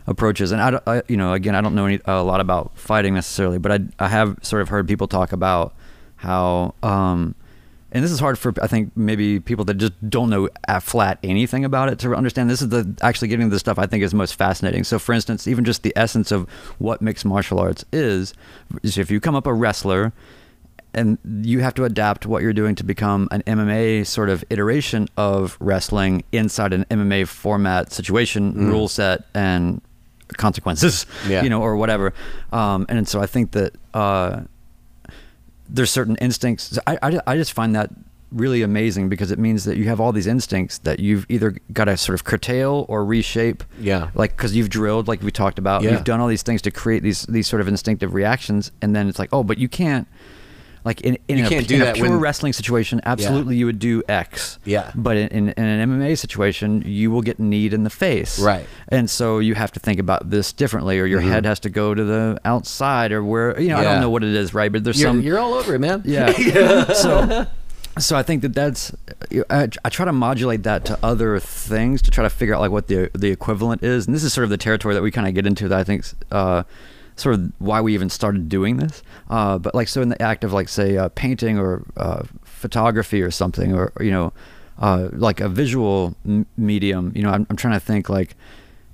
approaches. And I, I, you know, again, I don't know any, a lot about fighting necessarily, but I, I have sort of heard people talk about how, um, and this is hard for I think maybe people that just don't know a flat anything about it to understand. This is the actually getting to the stuff I think is most fascinating. So, for instance, even just the essence of what mixed martial arts is, is if you come up a wrestler and you have to adapt what you're doing to become an MMA sort of iteration of wrestling inside an MMA format situation, rule set, and consequences, Yeah. you know, or whatever. Um, and so I think that uh, there's certain instincts. I, I, I just find that really amazing because it means that you have all these instincts that you've either got to sort of curtail or reshape. Yeah. Like, because you've drilled, like we talked about, Yeah. you've done all these things to create these these sort of instinctive reactions, and then it's like, oh, but you can't. Like in, in, You a, can't do that pure when- wrestling situation, absolutely you would do X. Yeah. But in, in, in an MMA situation, you will get kneed in the face. Right. And so you have to think about this differently, or your head has to go to the outside, or where you know I Mm-hmm. Don't know what it is, right? But there's You're, some you're all over it, man. yeah. so, so I think that that's I, I try to modulate that to other things to try to figure out like what the the equivalent is, and this is sort of the territory that we kind of get into that I think uh, sort of why we even started doing this. Uh, but like so in the act of like say uh, painting or uh, photography or something, or you know, uh, like a visual m- medium. You know, I'm, I'm trying to think like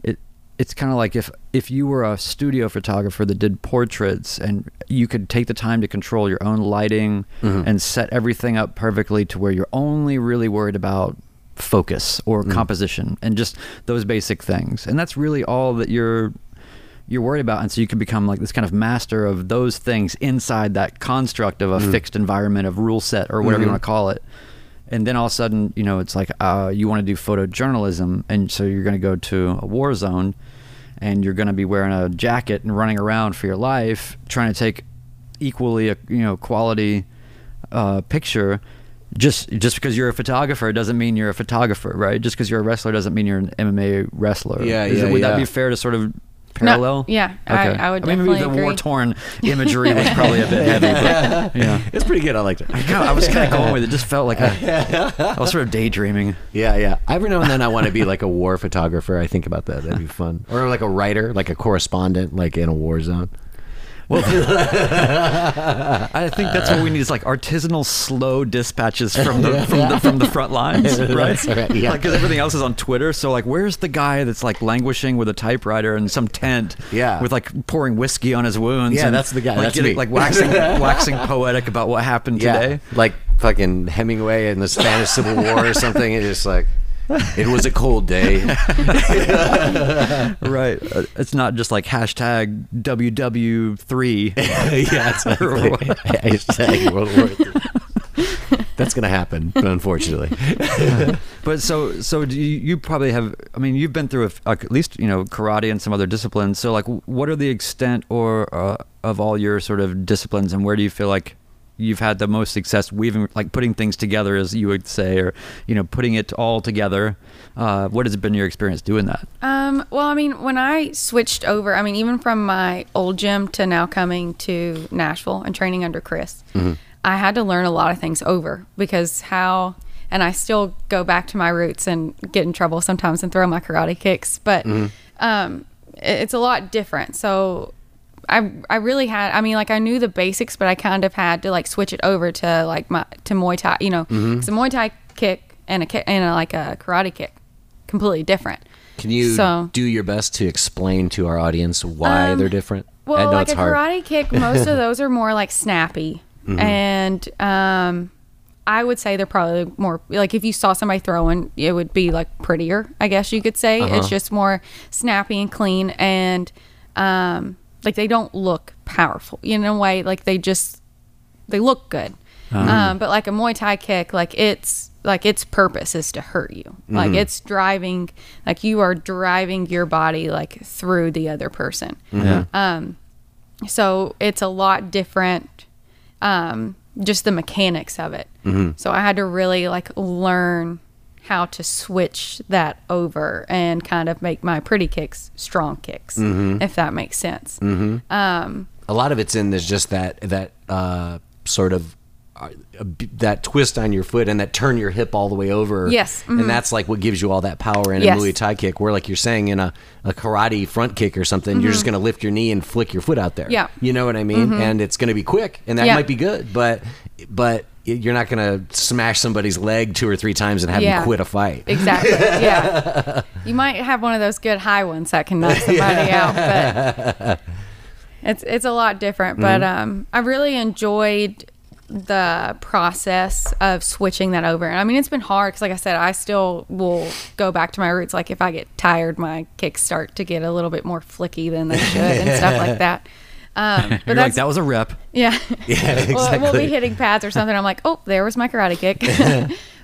it it's kind of like if if you were a studio photographer that did portraits and you could take the time to control your own lighting and set everything up perfectly to where you're only really worried about focus or composition and just those basic things and that's really all that you're you're worried about and so you can become like this kind of master of those things inside that construct of a fixed environment of rule set or whatever you want to call it. And then all of a sudden you know it's like uh, you want to do photojournalism and so you're going to go to a war zone and you're going to be wearing a jacket and running around for your life trying to take equally a you know quality uh, picture. Just just because you're a photographer doesn't mean you're a photographer right? Just because you're a wrestler doesn't mean you're an MMA wrestler. Yeah, Is it- yeah, would yeah. that be fair to sort of parallel yeah, I- I would I mean maybe the war torn imagery was probably a bit heavy but yeah It's pretty good. I liked it. Kinda- I was kind of going with it. Just felt like a, I was sort of daydreaming. Yeah, yeah. Every now and then I want to be like a war photographer. I think about that. That'd be fun. Or like a writer, like a correspondent, like in a war zone. Well, I think that's what we need is like artisanal, slow dispatches from the from the from the front lines, right? Right, yeah. Like because everything else is on Twitter. So like, where's the guy that's like languishing with a typewriter in some tent, Yeah. with like pouring whiskey on his wounds? Yeah, and, that's the guy. Like, That's getting- me. like waxing waxing poetic about what happened today. Like fucking Hemingway in the Spanish Civil War or something. It's just like, it was a cold day. Right. Uh, it's not just like hashtag WW3. yeah, exactly. Hashtag World War III. That's gonna happen, but unfortunately. But so so do you, you probably have I mean you've been through a at least you know karate and some other disciplines. So like what are the extent or uh, of all your sort of disciplines and where do you feel like you've had the most success weaving like putting things together as you would say or you know putting it all together uh, what has been your experience doing that Um, well, I mean, when I switched over, I mean, even from my old gym to now coming to Nashville and training under Chris, I had to learn a lot of things over because how and I still go back to my roots and get in trouble sometimes and throw my karate kicks. But um, it's a lot different. So I I really had I mean like I knew the basics, but I kind of had to like switch it over to like my to Muay Thai. You know, it's a Muay Thai kick and a kick and a, like a karate kick, completely different. Can you So- do your best to explain to our audience why they're different? Well, like a hard. karate kick, most of those are more like snappy, Mm-hmm. and um, I would say they're probably more like if you saw somebody throwing, it would be like prettier. I guess you could say Uh-huh. it's just more snappy and clean, and um, like they don't look powerful. You know, in a way like they just they look good. Uh-huh. Um, but like a Muay Thai kick, like it's like its purpose is to hurt you. Like Mm-hmm. it's driving, like you are driving your body like through the other person Yeah. um so it's a lot different um just the mechanics of it so i had to really like learn how to switch that over and kind of make my pretty kicks strong kicks if that makes sense a lot of it's in there's just that that uh, sort of uh, that twist on your foot and that turn your hip all the way over. Yes, mhm. and that's like what gives you all that power in Yes. a Muay Thai kick. Where like you're saying in a, a karate front kick or something, you're just going to lift your knee and flick your foot out there. Mm-hmm. Yeah. you know what I mean. And it's going to be quick, and that Yeah. might be good, but but you're not going to smash somebody's leg two or three times and have Yeah. them quit a fight. exactly yeah you might have one of those good high ones that can knock somebody out but it's it's a lot different but um i really enjoyed the process of switching that over and i mean it's been hard because like i said i still will go back to my roots like if i get tired my kicks start to get a little bit more flicky than they should and stuff like that um, but You're like, that was a rep. yeah. Yeah, Well, we'll exactly. be hitting pads or something. I'm like, oh, there was my karate kick.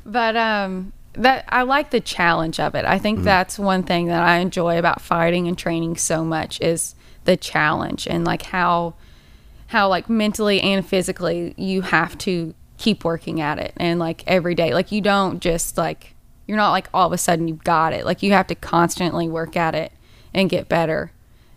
but um, that I like the challenge of it. I think Mm-hmm. that's one thing that I enjoy about fighting and training so much is the challenge and like how how like mentally and physically you have to keep working at it and like every day. Like you don't just like you're not like all of a sudden you got it. Like you have to constantly work at it and get better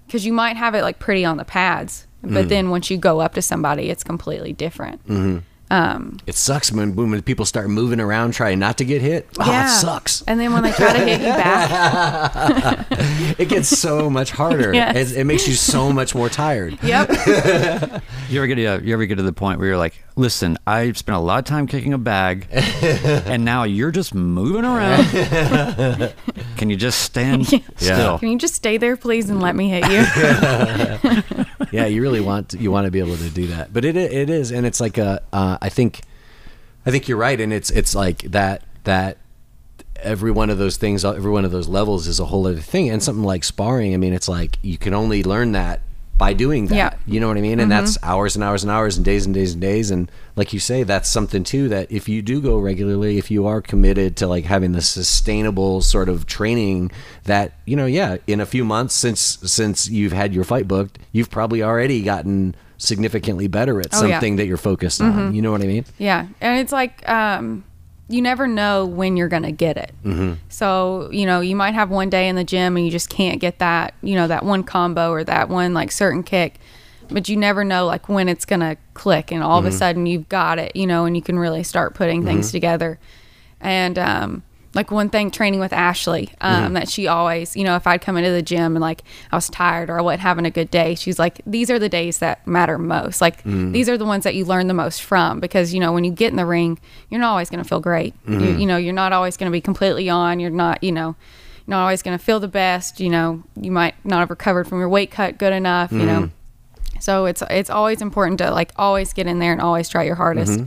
because you might have it like pretty on the pads, but mm. then once you go up to somebody, it's completely different. Mm-hmm. It sucks when when people start moving around trying not to get hit. Oh, it sucks. And then when they try to hit you back, It gets so much harder. Yes. it, it makes you so much more tired. yep, You ever get to, you ever get to the point where you're like, listen, I spent a lot of time kicking a bag, and now you're just moving around. Can you just stand still? can you just stay there, please, and let me hit you? yeah, you really want to, you want to be able to do that, but it it is, and it's like a uh, I think I think you're right, and it's it's like that that every one of those things, every one of those levels is a whole other thing, and something like sparring. I mean, it's like you can only learn that by doing that. Yeah. Mm-hmm. You know what I mean? And that's hours and hours and hours and days and days and days. And like you say, that's something too that if you do go regularly, if you are committed to like having the sustainable sort of training that, you know, yeah, in a few months since since you've had your fight booked, you've probably already gotten significantly better at Oh, yeah. something that you're focused on. You know what I mean? Yeah, and it's like um, you never know when you're gonna get it. Mm-hmm. So you know, you might have one day in the gym and you just can't get that, you know, that one combo or that one like certain kick, but you never know like when it's gonna click, and all of a sudden you've got it, you know, and you can really start putting things together. And um, like one thing training with Ashley, um, mm-hmm. that she always, you know, if I'd come into the gym and like I was tired or I wasn't having a good day, she's like, these are the days that matter most. Like mm. these are the ones that you learn the most from because, you know, when you get in the ring, you're not always going to feel great. You, mm-hmm. you know, you're not always going to be completely on. You're not, you know, you're not always going to feel the best. You know, you might not have recovered from your weight cut good enough, you know. Mm-hmm. So it's it's always important to like always get in there and always try your hardest.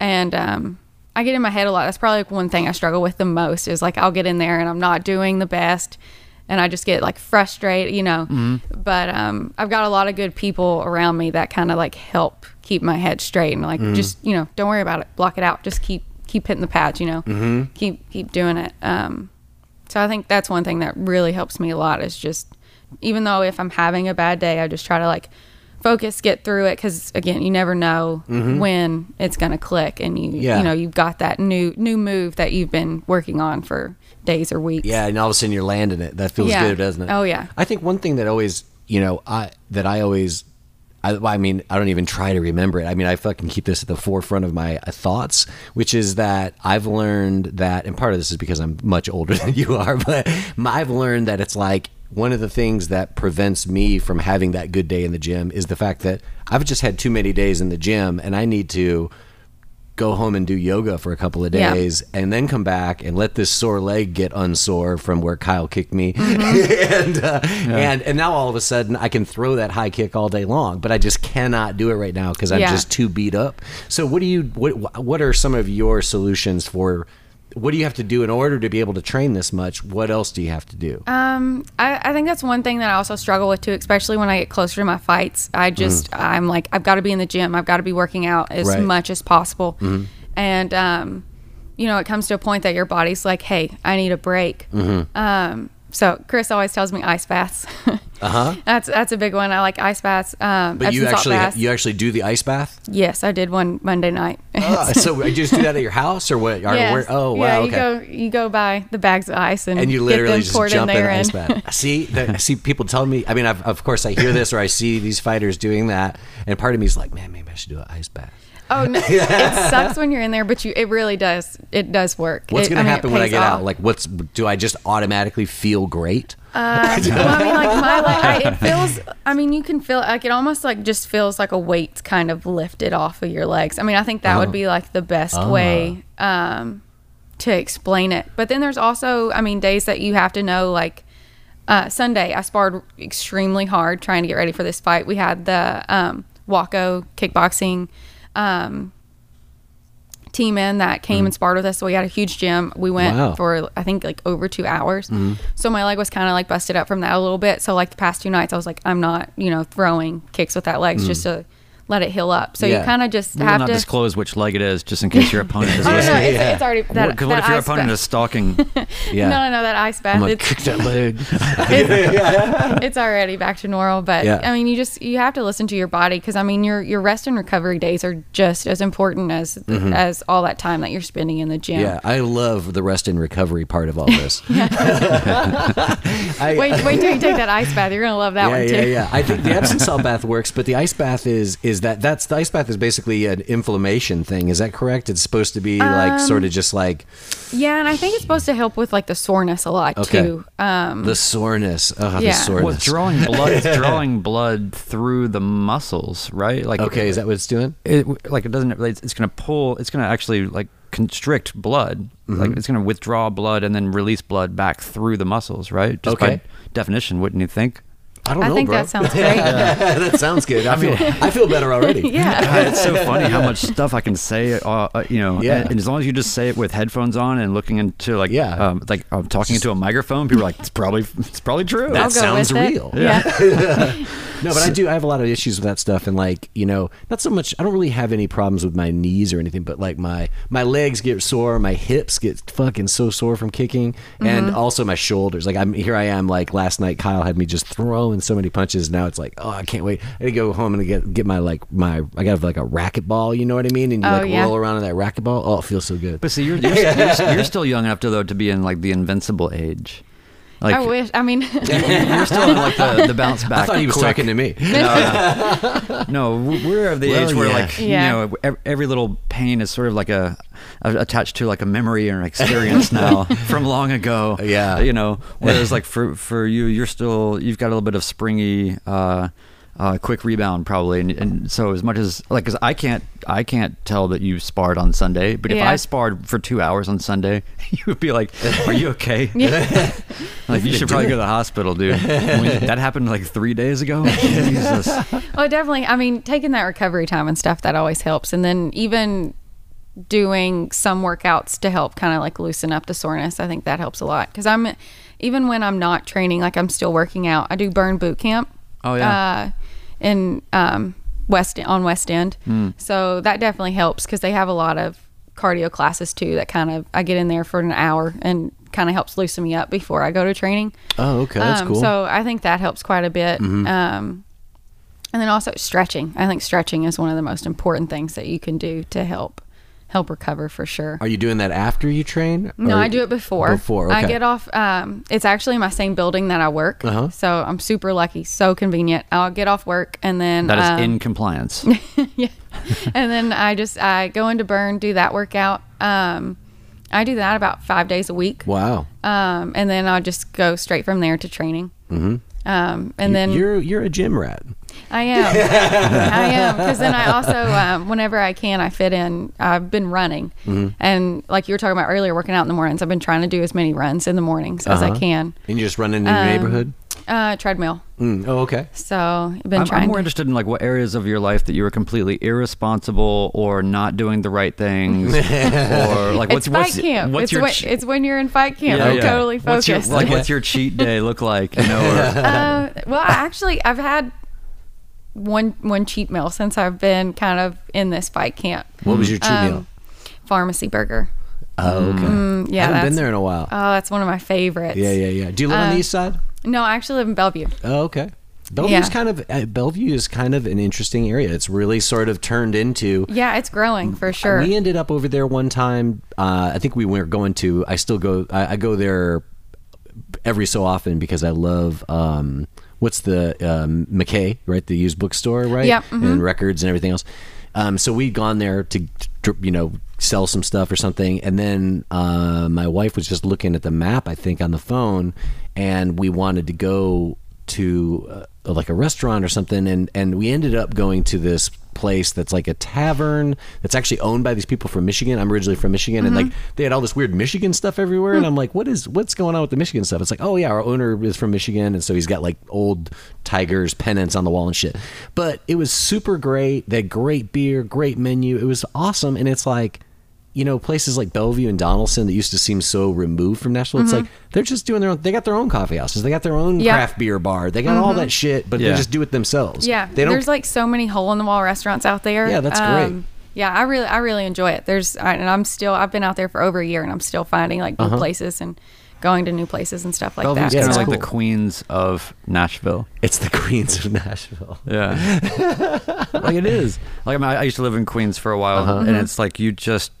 And um, I get in my head a lot. That's probably like one thing I struggle with the most is like I'll get in there and I'm not doing the best, and I just get like frustrated, you know. But um, I've got a lot of good people around me that kind of like help keep my head straight and like just you know don't worry about it, block it out, just keep keep hitting the pads, you know, keep keep doing it. Um, so I think that's one thing that really helps me a lot is just even though if I'm having a bad day, I just try to like focus, get through it because again, you never know when it's gonna click, and you Yeah. you know you've got that new new move that you've been working on for days or weeks. Yeah, and all of a sudden you're landing it. That feels Yeah. good, doesn't it? Oh, yeah. I think one thing that always, you know, I that I always I, I mean, I don't even try to remember it. I mean, I fucking keep this at the forefront of my uh, thoughts, which is that I've learned that, and part of this is because I'm much older than you are, but I've learned that it's like one of the things that prevents me from having that good day in the gym is the fact that I've just had too many days in the gym and I need to go home and do yoga for a couple of Yeah. days and then come back and let this sore leg get unsore from where Kyle kicked me Mm-hmm. and uh, and and now all of a sudden I can throw that high kick all day long but I just cannot do it right now because I'm Yeah. just too beat up so what do you what what are some of your solutions for what do you have to do in order to be able to train this much what else do you have to do Um, I, I think that's one thing that I also struggle with too, especially when I get closer to my fights. I just, I'm like, I've got to be in the gym. I've got to be working out as Right. much as possible. And, um, you know, it comes to a point that your body's like, hey, I need a break. Um, so Chris always tells me ice baths. uh-huh that's that's a big one. I like ice baths. Um, but you salt actually baths. you actually do the ice bath yes, I did one Monday night. Ah, so you just do that at your house or what or Yes. where, oh wow yeah, okay you go you go buy the bags of ice and, and you get literally them just jump in in, there an ice bath. see, the, I see people telling me. I mean, I've, of course, I hear this or I see these fighters doing that, and part of me is like, man, maybe I should do an ice bath. Oh no, it sucks when you're in there, but you it really does it does work. What's going to happen when I get off. out? Like, what's do I just automatically feel great? Uh, well, I mean, like my like I, it feels. I mean, you can feel like it almost like just feels like a weight kind of lifted off of your legs. I mean, I think that Oh. would be like the best way um, to explain it. But then there's also, I mean, days that you have to know like. Uh, Sunday, I sparred extremely hard trying to get ready for this fight. We had the um, Waco kickboxing um, team in that came and mm. sparred with us. So we had a huge gym. We went Wow. for I think like over two hours. Mm-hmm. So my leg was kind of like busted up from that a little bit. So like the past two nights, I was like, I'm not you know throwing kicks with that legs mm. just to let it heal up. So Yeah. you kind of just We will have not to. disclose which leg it is, just in case your opponent is Oh, no, no, it's, Yeah. it's already that. Because what that if your opponent bath- is stalking? Yeah, No, no, no, that ice bath. I'm gonna It's, kick that leg. it's already back to normal. But Yeah. I mean, you just you have to listen to your body because I mean, your your rest and recovery days are just as important as as all that time that you're spending in the gym. Mm-hmm. Yeah, I love the rest and recovery part of all this. I, Wait, wait till you take that ice bath. You're gonna love that yeah, one too. yeah, yeah. I think the Epsom salt bath works, but the ice bath is is that that's the ice bath is basically an inflammation thing. Is that correct? It's supposed to be like sort Um, of just like Yeah, and I think it's supposed to help with like the soreness a lot Okay. too. Um, the soreness. Oh, the soreness. Well, drawing blood. Drawing blood through the muscles, right? Like okay, is that what it's doing? it, like it doesn't. It's, it's going to pull. It's going to actually like constrict blood. Mm-hmm. Like it's going to withdraw blood and then release blood back through the muscles, right? Just Okay. by definition, wouldn't you think? I don't I know, think bro. that sounds great. that sounds good. I feel I feel better already. yeah. God, it's so funny how much stuff I can say. Uh, uh, you know, Yeah. and, as long as you just say it with headphones on and looking into like, Yeah. um, like I'm talking into a microphone, people are like, it's probably, it's probably true. That I'll go sounds with it. real. Yeah. No, but I do. I have a lot of issues with that stuff, and like you know, not so much. I don't really have any problems with my knees or anything, but like my my legs get sore, my hips get fucking so sore from kicking, and Mm-hmm. also my shoulders. Like I'm here, I am. Like last night, Kyle had me just throwing so many punches. Now it's like, oh, I can't wait. I gotta go home and get get my like my. I got like a racquetball. You know what I mean? And you Oh, like yeah. roll around in that racquetball. Oh, it feels so good. But see, you're you're, you're, you're still young enough to though to be in like the invincible age. Like I wish. I mean, you're still in like the, the bounce back. I thought he was quick. talking to me. No, no we're of the Well, age where yeah. like Yeah. you know every little pain is sort of like a, a attached to like a memory or an experience now from long ago. Yeah. you know. Whereas like for for you, you're still you've got a little bit of springy. Uh, uh, quick rebound probably, and, and so as much as like, cause I can't, I can't tell that you sparred on Sunday. But if I sparred for two hours on Sunday, you would be like, "Are you okay? yeah. Like you should probably go to the hospital, dude." That happened like three days ago. Jesus. Well, definitely. I mean, taking that recovery time and stuff that always helps, and then even doing some workouts to help kind of like loosen up the soreness. I think that helps a lot because I'm even when I'm not training, like I'm still working out. I do burn boot camp. Oh, yeah. Uh, in um, West on West End, Hmm. so that definitely helps because they have a lot of cardio classes too. That kind of I get in there for an hour and kind of helps loosen me up before I go to training. Oh, okay, that's Um, cool. Mm-hmm. So I think that helps quite a bit. Um, and then also stretching. I think stretching is one of the most important things that you can do to help help recover for sure. Are you doing that after you train? No, I do it before. Before, I get off. Um, it's actually my same building that I work. Uh-huh. So I'm super lucky. So convenient. I'll get off work and then That is um, in compliance. yeah. and then I just I go into burn, do that workout. Um, I do that about five days a week. Wow. Um, and then I'll just go straight from there to training. Mm-hmm. Um, and then you're you're a gym rat. I am. I am. Because then I also, um, whenever I can, I fit in. I've been running. Mm-hmm. And like you were talking about earlier, working out in the mornings, I've been trying to do as many runs in the mornings as I Uh-huh. can. And you just run in your Um, neighborhood. Uh, treadmill. Mm. Oh, okay. So I've been I'm, trying I'm more to. interested in like what areas of your life that you were completely irresponsible or not doing the right things, or like what's it's fight what's camp. what's it's, your when, ch- it's when you're in fight camp. Yeah, I'm yeah. totally What's focused. your, like what's your cheat day look like? You know, or, uh, well, actually, I've had one one cheat meal since I've been kind of in this fight camp. What was your cheat Um, meal? Pharmacy burger. Oh, okay. Mm, yeah, I haven't been there in a while. Oh, that's one of my favorites. yeah, yeah, yeah. Do you live on uh, the east side? No, I actually live in Bellevue. Oh, okay. Bellevue's Yeah. kind of uh, Bellevue is kind of an interesting area. It's really sort of turned into. Yeah, it's growing for sure. We ended up over there one time. Uh, I think we were going to. I still go. I, I go there every so often because I love. Um, what's the um, McKay, right? The used bookstore, right? Yep, mhm. And records and everything else. Um, so we'd gone there to, to, you know, sell some stuff or something, and then uh, my wife was just looking at the map, I think, on the phone, and we wanted to go to uh, like a restaurant or something, and and we ended up going to this place that's like a tavern that's actually owned by these people from Michigan. I'm originally from Michigan, and like they had all this weird Michigan stuff everywhere, and I'm like, what is what's going on with the Michigan stuff? It's like, oh yeah, our owner is from Michigan, and so he's got like old tigers pennants on the wall and shit. But it was super great. They had great beer, great menu. It was awesome, and it's like. You know, places like Bellevue and Donelson that used to seem so removed from Nashville. It's like they're just doing their own. They got their own coffee houses. They got their own Yeah. craft beer bar. They got all that shit, but they just do it themselves. yeah, they don't. there's like so many hole in the wall restaurants out there. Um, Yeah, that's great. Yeah, I really, I really enjoy it. There's, I, and I'm still, I've been out there for over a year, and I'm still finding like new Uh-huh. places and going to new places and stuff like Bellevue's that. Yeah, kind of like the queens of Nashville. it's the Queens of Nashville. Yeah, like it is. Like I, mean, I used to live in Queens for a while, Uh-huh. and it's like you just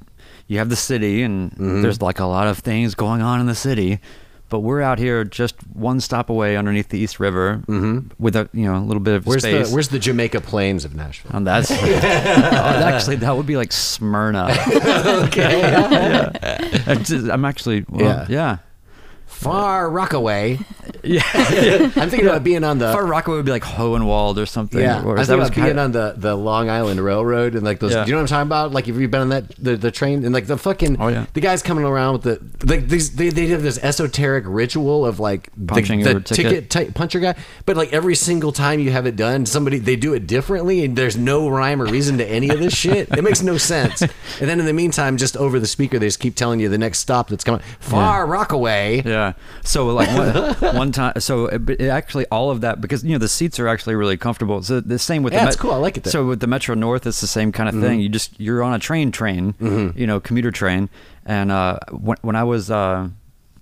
you have the city, and Mm-hmm. there's like a lot of things going on in the city. But we're out here just one stop away underneath the East River with a you know a little bit of Mm-hmm. Where's space. the Where's the Jamaica Plains of Nashville? and that's oh, actually that would be like Smyrna. okay. yeah. I'm, I'm actually well, Yeah. yeah. Far Rockaway. Yeah. I'm thinking about being on the. Far Rockaway would be like Hohenwald or something. yeah, Or I is think that about was being on the, the Long Island Railroad and like those. Yeah. Do you know what I'm talking about? Like, if you've been on that the, the train and like the fucking Oh, yeah. the guys coming around with the like these they, they have this esoteric ritual of like the, Punching the your ticket. ti- puncher guy, but like every single time you have it done, somebody they do it differently and there's no rhyme or reason to any of this shit. It makes no sense. And then in the meantime, just over the speaker, they just keep telling you the next stop that's coming. Far Rockaway. Yeah. So like one, one time, so it, it actually all of that because you know the seats are actually really comfortable. So the same with Yeah, the it's cool. I like it there. So with the Metro North, it's the same kind of Mm-hmm. thing. You just you're on a train, train, you know, commuter train. And uh, when when I was uh,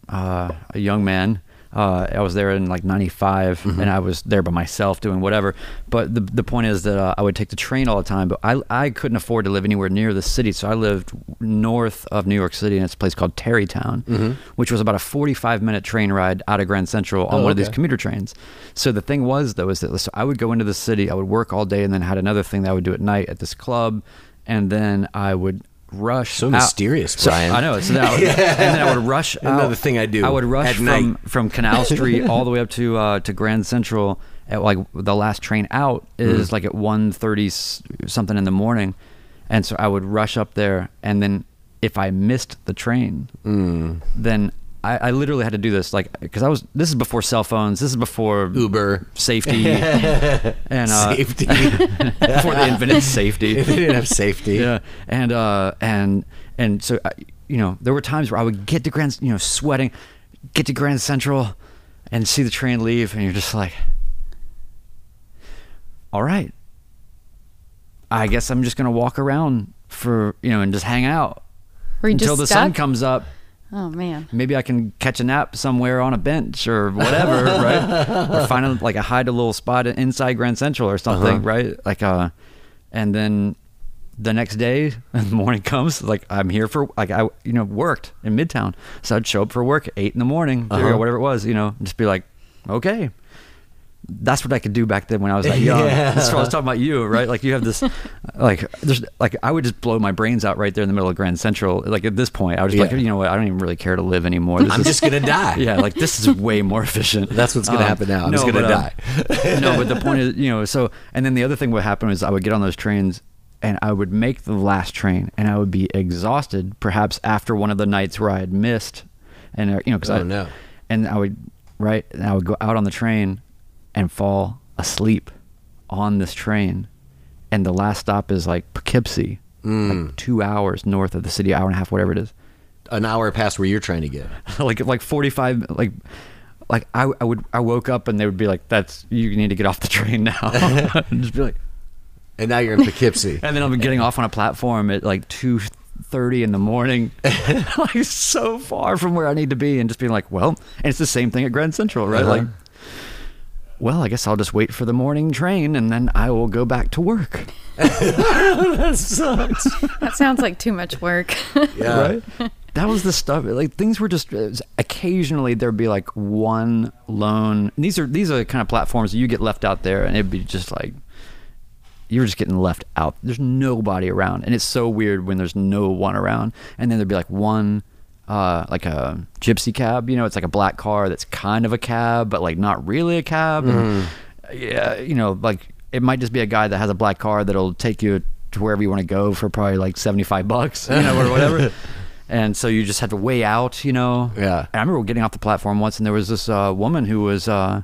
uh, a young man. Uh, I was there in like '95, Mm-hmm. and I was there by myself doing whatever. But the the point is that uh, I would take the train all the time. But I I couldn't afford to live anywhere near the city, so I lived north of New York City, and it's a place called Tarrytown, Mm-hmm. which was about a 45 minute train ride out of Grand Central on Oh, one of these commuter trains. So the thing was though is that so I would go into the city, I would work all day, and then had another thing that I would do at night at this club, and then I would rush. So out- mysterious, So- I know. So then I would, and then I would rush. Another out. thing I do I would rush at from night. from Canal Street all the way up to uh, to Grand Central. At like the last train out is like at 1.30 something in the morning, and so I would rush up there, and then if I missed the train, Mm. then I, I literally had to do this like because I was this is before cell phones, this is before Uber. safety and uh, Safety. before the infinite safety they didn't have safety. yeah and uh and and so I, you know there were times where i would get to grand you know sweating get to grand central and see the train leave and you're just like all right i guess i'm just gonna walk around for you know and just hang out until just the sun comes up Oh man. maybe I can catch a nap somewhere on a bench or whatever, right? Or find a, like a hide a little spot inside Grand Central or something, Uh-huh. right? Like uh, and then the next day, the morning comes, like I'm here for like I you know worked in Midtown, so I'd show up for work at eight in the morning Uh-huh. or whatever it was, you know, and just be like, okay. That's what I could do back then when I was that young. Yeah. That's what I was talking about you, right? Like you have this, like there's like I would just blow my brains out right there in the middle of Grand Central. Like at this point, I was just Yeah. like, you know what? I don't even really care to live anymore. This I'm is- just gonna die. yeah, like this is way more efficient. That's what's gonna Um, happen now. I'm just gonna but, die. um, no, but the point is, you know, so and then the other thing would happen is I would get on those trains and I would make the last train and I would be exhausted, perhaps after one of the nights where I had missed, and uh, you know, because Oh, I no. and I would right, and I would go out on the train and fall asleep on this train, and the last stop is like Poughkeepsie, Mm. like two hours north of the city, hour and a half, whatever it is An hour past where you're trying to get. like like 45 like like I, I would I woke up and they would be like that's you need to get off the train now and just be like And now you're in Poughkeepsie. and then I'll be getting off on a platform at like 2:30 in the morning like so far from where I need to be and just being like well and it's the same thing at Grand Central right Uh-huh. like well I guess I'll just wait for the morning train and then I will go back to work that sucks. That sounds like too much work. Yeah. right? That was the stuff. Like things were just was- occasionally there'd be like one lone. These are these are the kind of platforms you get left out there, and it'd be just like you're just getting left out. There's nobody around, and it's so weird when there's no one around. And then there'd be like one. Uh, like a gypsy cab, you know, it's like a black car that's kind of a cab, but like not really a cab. And, yeah, you know, like it might just be a guy that has a black car that'll take you to wherever you want to go for probably like 75 bucks, you know, or whatever. and so you just have to weigh out, you know. Yeah. And I remember getting off the platform once, and there was this uh, woman who was, uh,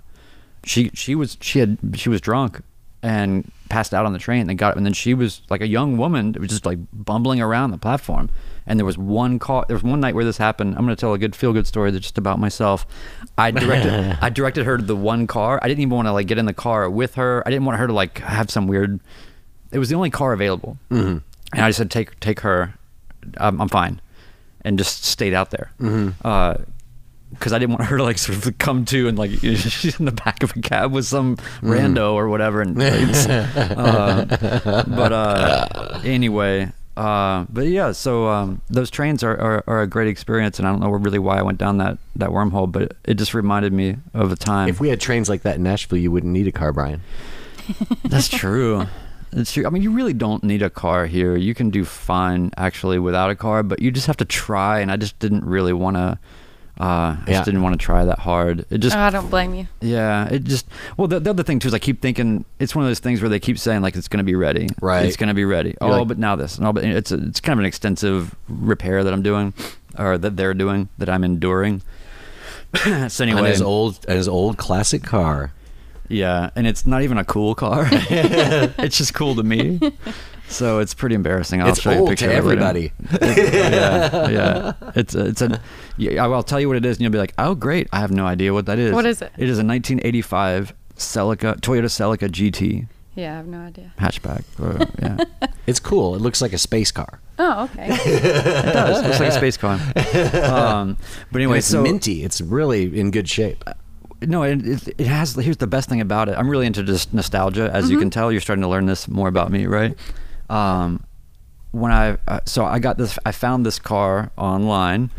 she she was she had she was drunk and passed out on the train. And got and then she was like a young woman, that was just like bumbling around the platform. And there was one call. There was one night where this happened. I'm going to tell a good feel good story that's just about myself. I directed I directed her to the one car. I didn't even want to like get in the car with her. I didn't want her to like have some weird. It was the only car available, mm-hmm. and I just said take take her. I'm, I'm fine, and just stayed out there. Mm-hmm. because I didn't want her to like sort of come to and like she's in the back of a cab with some rando or whatever. And uh, but uh, anyway, uh, but yeah, so um, those trains are, are, are a great experience, and I don't know really why I went down that that wormhole, but it, it just reminded me of a time. If we had trains like that in Nashville, you wouldn't need a car, Brian. That's true. It's true. I mean, you really don't need a car here. You can do fine actually without a car, but you just have to try. And I just didn't really want to. Uh, I Yeah. just didn't want to try that hard. It just oh, I don't blame you. Yeah, it just well the, the other thing too is I keep thinking it's one of those things where they keep saying like it's going to be ready, Right. It's going to be ready. oh, like- but now this, no, but it's a, it's kind of an extensive repair that I'm doing, or that they're doing that I'm enduring. so On anyway, his old, on his old classic car. yeah, and it's not even a cool car. it's just cool to me. So it's pretty embarrassing. I'll it's show you a picture to of everybody. yeah, yeah. It's a, it's a. Yeah, I'll tell you what it is, and you'll be like, "Oh, great! I have no idea what that is." What is it? It is a 1985 Celica Toyota Celica GT Yeah, I have no idea. hatchback. Or, yeah, It's cool. It looks like a space car. Oh, okay. it does. It looks like a space car. Um, but And anyway, it's so minty. It's really in good shape. Uh, no, it, it, it has. Here's the best thing about it. I'm really into just nostalgia, as you mm-hmm. can tell. You're starting to learn this more about me, right? Um, when I uh, so I got this, I found this car online,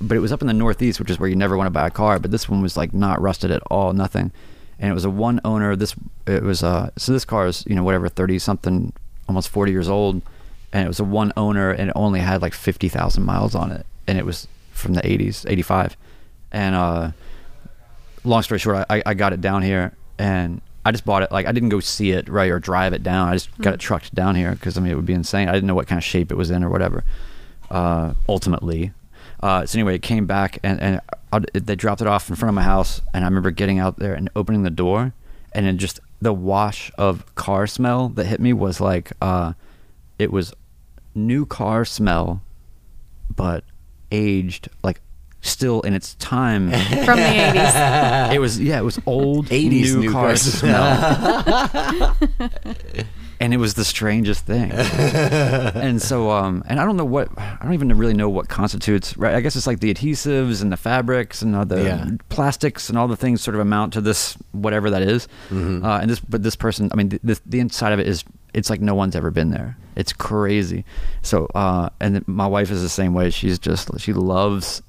but it was up in the Northeast, which is where you never want to buy a car. But this one was like not rusted at all, nothing, and it was a one owner. This it was uh so this car is you know whatever thirty something, almost forty years old, and it was a one owner, and it only had like fifty thousand miles on it, and it was from the 80s, 85, and uh long story short, I, I got it down here and I just bought it. Like I didn't go see it right or drive it down. I just got it trucked down here because I mean it would be insane. I didn't know what kind of shape it was in or whatever. Uh, ultimately, uh, so anyway, it came back and and I, they dropped it off in front of my house, and I remember getting out there and opening the door, and then just the wash of car smell that hit me was like uh, it was new car smell, but aged like still in its time From the 80s. it was yeah, it was old 80s new, new car car smell. and it was the strangest thing. and so um and I don't know what I don't even really know what constitutes right. I guess it's like the adhesives and the fabrics and all the Yeah. plastics and all the things sort of amount to this whatever that is. Mm-hmm. Uh, and this but this person I mean th- this, the inside of it is it's like no one's ever been there. It's crazy. So, uh, and my wife is the same way. She's just she loves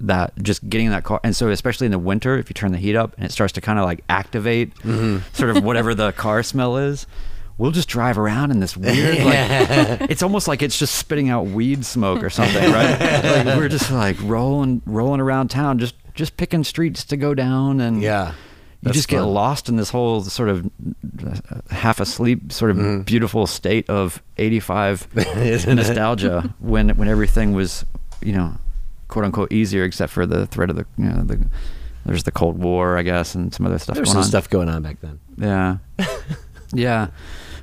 that just getting in that car and so especially in the winter if you turn the heat up and it starts to kind of like activate sort of whatever the car smell is we'll just drive around in this weird like it's almost like it's just spitting out weed smoke or something right like we're just like rolling rolling around town just just picking streets to go down and Yeah. you just get lost in this whole sort of half asleep sort of Mm-hmm. beautiful state of 85 nostalgia when when everything was you know quote unquote easier except for the threat of the you know the there's the cold war i guess and some other stuff There's going some on stuff going on back then. yeah yeah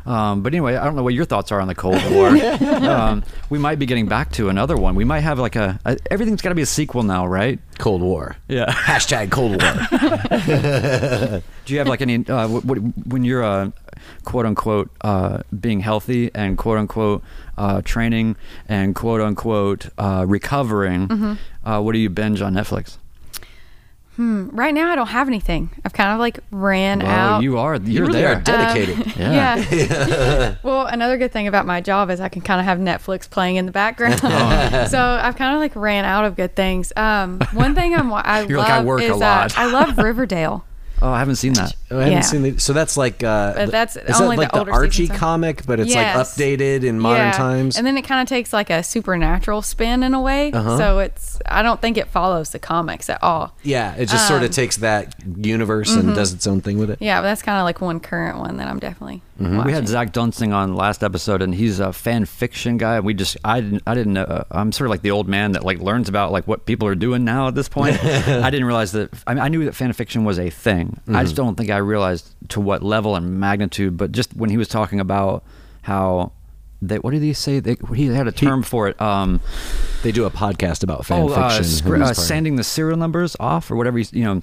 um, but anyway, I don't know what your thoughts are on the Cold War. um, we might be getting back to another one. We might have like a, a everything's got to be a sequel now, right? Cold War. Yeah. Hashtag Cold War. Do you have like any uh, what, what, when you're uh, quote unquote uh, being healthy and quote unquote uh, training and quote unquote uh, recovering? Mm-hmm. Uh, what do you binge on Netflix? Right now, I don't have anything. I've kind of like ran Well, out. you are You you're really there. are dedicated. Yeah. Yeah. well, another good thing about my job is I can kind of have Netflix playing in the background. Oh. so I've kind of like ran out of good things. Um, one thing I'm I You're love like, I work is uh, lot. I love Riverdale. Oh, I haven't seen that. Oh, I haven't Yeah. seen the, so that's like uh But that's is only that like the the, Archie comic, but it's Yes. like updated in modern Yeah. times. And then it kind of takes like a supernatural spin in a way. Uh-huh. So it's I don't think it follows the comics at all. yeah, it just sort of Um, takes that universe and does its own thing with it. Yeah, but that's kind of like one current one that I'm definitely Mm-hmm. We had Zach Dunsing on last episode, and he's a fan fiction guy. We just, I didn't, I didn't know. Uh, I'm sort of like the old man that like learns about like what people are doing now at this point. I didn't realize that. I, mean, I knew that fan fiction was a thing. I just don't think I realized to what level and magnitude. But just when he was talking about how. They, what did he say? They, he had a term for it. Um, They do a podcast about fan oh, uh, fiction. uh, it? sanding the serial numbers off or whatever. You, you know.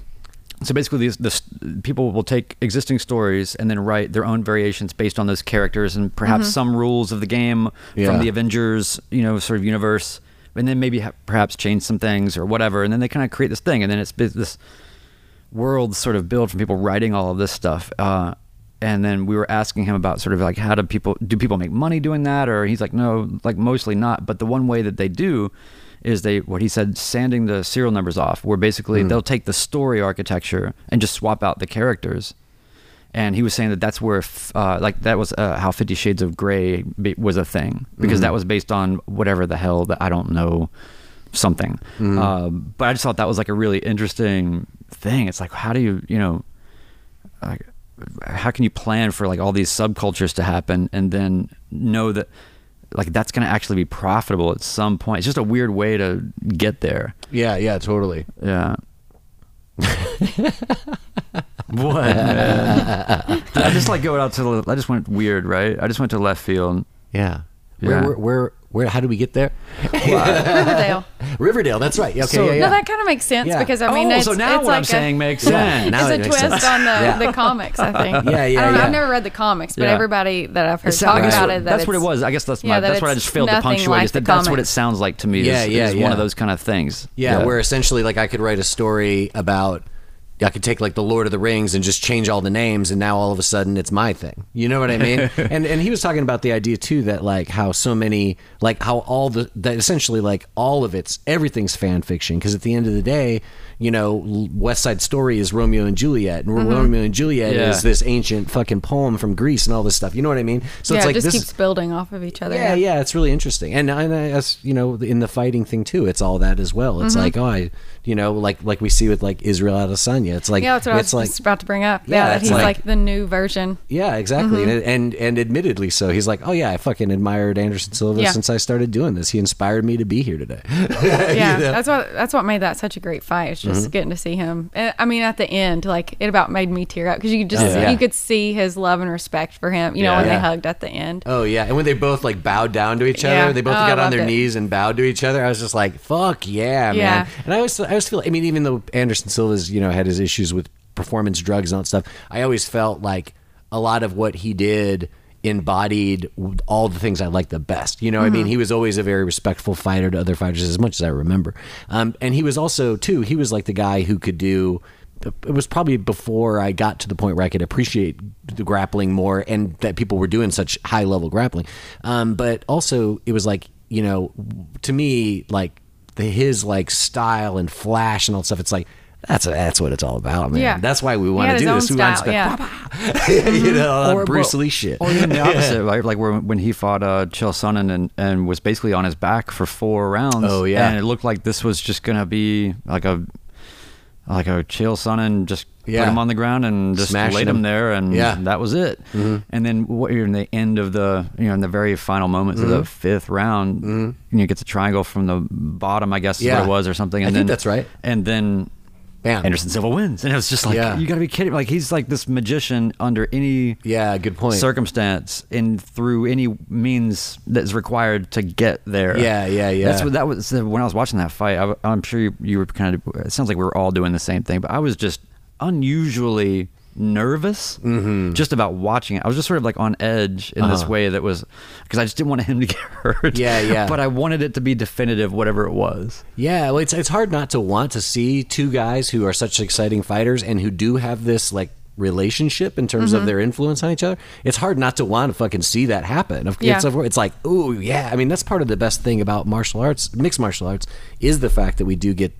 So basically, these this people will take existing stories and then write their own variations based on those characters and perhaps some rules of the game Yeah. from the Avengers, you know, sort of universe, and then maybe ha- perhaps change some things or whatever, and then they kind of create this thing, and then it's this world sort of built from people writing all of this stuff. Uh, and then we were asking him about sort of like how do people do people make money doing that? Or he's like no like mostly not. But the one way that they do is they what he said sanding the serial numbers off where basically they'll take the story architecture and just swap out the characters. And he was saying that that's where f- uh, like that was uh, how 50 shades of gray be- was a thing because that was based on whatever the hell that i don't know something. Um, but i just thought that was like a really interesting thing. It's like how do you you know like, how can you plan for like all these subcultures to happen and then know that like that's going to actually be profitable at some point it's just a weird way to get there Yeah, yeah, totally. yeah what man? i just like going out to the i just went weird right i just went to left field Yeah. Yeah. Where, where, where, where, how do we get there? Riverdale. Riverdale, that's right. Okay, So- yeah, yeah. No, that kind of makes sense Yeah. because I mean, oh it's, so now it's what like i'm a, saying makes Yeah, sense now it's it a makes twist sense. on the, Yeah. the comics, I think. Yeah, yeah, I don't know, yeah. I've never read the comics, but Yeah. everybody that I've heard talk sounds- about that's it, what, that that's what it was. I guess that's my, that that's what I just failed to punctuate. like is that that's what it sounds like to me. Is, Yeah, yeah, is one of those kind of things. Yeah, where essentially like I could write a story about I could take like the Lord of the Rings and just change all the names and now all of a sudden it's my thing. You know what I mean? and and he was talking about the idea too that like how so many like how all the that essentially like all of it's everything's fan fiction because at the end of the day, you know, West Side Story is Romeo and Juliet and Romeo and Juliet Yeah. is this ancient fucking poem from Greece and all this stuff. You know what I mean? So yeah, it's like it just this keeps building off of each other. yeah, yeah, it's really interesting, and and as you know, in the fighting thing too, it's all that as well. It's like, oh, I, you know, like like we see with like Israel Adesanya. It's like Yeah, that's what I was it's like about to bring up. Yeah, Yeah, that it's he's like- like, the new version. yeah, exactly, Mm-hmm. and, and and admittedly so. He's like, oh yeah, I fucking admired Anderson Silva Yeah. since I started doing this. He inspired me to be here today. Yeah, that's what that's what made that such a great fight. It's Mm-hmm. getting to see him. And, I mean, at the end, like it about made me tear up because you could just Oh, yeah. you could see his love and respect for him. You know, when Yeah. they hugged at the end. Oh yeah, and when they both like bowed down to each other, Yeah. they both Oh, got on their it. knees and bowed to each other. I was just like, "Fuck yeah, man!" And I always, I always feel, I mean, even though Anderson Silva's, you know, had his issues with performance drugs and all that stuff, I always felt like a lot of what he did embodied all the things I like the best. You know, what I mean, he was always a very respectful fighter to other fighters, as much as I remember. Um, and he was also too, he was like the guy who could do it was probably before I got to the point where I could appreciate the grappling more and that people were doing such high level grappling. Um, but also it was like, you know, to me, like the, his like style and flash and all that stuff. It's like, that's that's what it's all about, man. Yeah. That's why we want to do own this. We want to style, spend- yeah. you know, Or- Bruce well, Lee shit. Or even the opposite, right? Like where, when he fought uh, Chael Sonnen and, and was basically on his back for four rounds. Oh, yeah. and it looked like this was just gonna be like a like a Chael Sonnen just Yeah. put him on the ground and just Smashing laid him him. there, and Yeah. Mm-hmm. that was it. And then what, in the end of the you know in the very final moments of Mm-hmm. the fifth round, you get the triangle from the bottom, I guess is Yeah. what it was or something. I And think then, that's right. And then Bam. Anderson Silva wins, and it was just like Yeah. you got to be kidding! Like he's like this magician under any Yeah, good point. circumstance and through any means that's required to get there. Yeah, yeah, yeah. That's what that was uh, when I was watching that fight. I, am sure you, you were kind of. It sounds like we were all doing the same thing, but I was just unusually nervous Mm-hmm. just about watching it. I was just sort of like on edge in this Uh-huh. way that was because I just didn't want him to get hurt. Yeah, yeah. But I wanted it to be definitive, whatever it was. Yeah, well, it's it's hard not to want to see two guys who are such exciting fighters and who do have this like relationship in terms Mm-hmm. of their influence on each other. It's hard not to want to fucking see that happen. Of- Yeah. It's, it's like, oh yeah. I mean, that's part of the best thing about martial arts, mixed martial arts, is the fact that we do get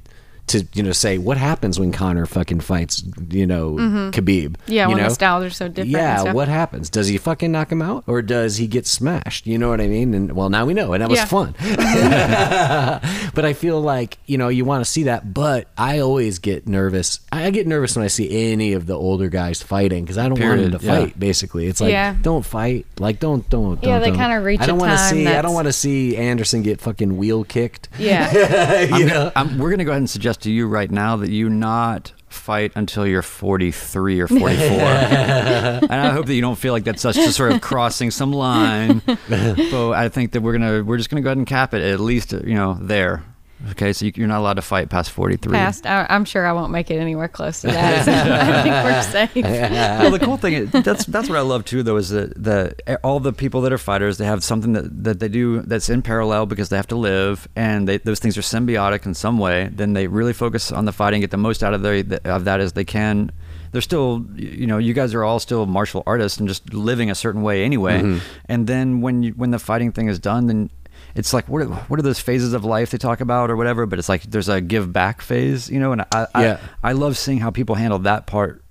to you know say what happens when Conor fucking fights you know Khabib. Mm-hmm. Yeah, you when the styles are so different Yeah, what happens? Does he fucking knock him out or does he get smashed? You know what I mean? And well, now we know, and that was Yeah. fun. but I feel like you know you want to see that, but I always get nervous. I I get nervous when I see any of the older guys fighting because I don't want them to yeah. fight. Basically, it's like Yeah. don't fight. Like don't don't. Yeah, don't, they kinda reach I don't wanna time see. I don't want to see Anderson get fucking wheel kicked. Yeah. you know? I'm, we're going to go ahead and suggest to you right now that you not fight until you're 43 or 44. and I hope that you don't feel like that's us just sort of crossing some line. but I think that we're going to we're just going to go ahead and cap it at least, you know, there. Okay, so you, you're not allowed to fight past 43. Past, I, I'm sure I won't make it anywhere close to that. So I think we're safe. well, the cool thing is that's that's what I love too, though, is that the all the people that are fighters, they have something that, that they do that's in parallel because they have to live, and they, those things are symbiotic in some way. Then they really focus on the fighting, get the most out of their of that as they can. They're still, you know, you guys are all still martial artists and just living a certain way anyway. Mm-hmm. And then when you, when the fighting thing is done, then it's like what are, what are those phases of life they talk about or whatever but it's like there's a give back phase you know and i Yeah. I, I love seeing how people handle that part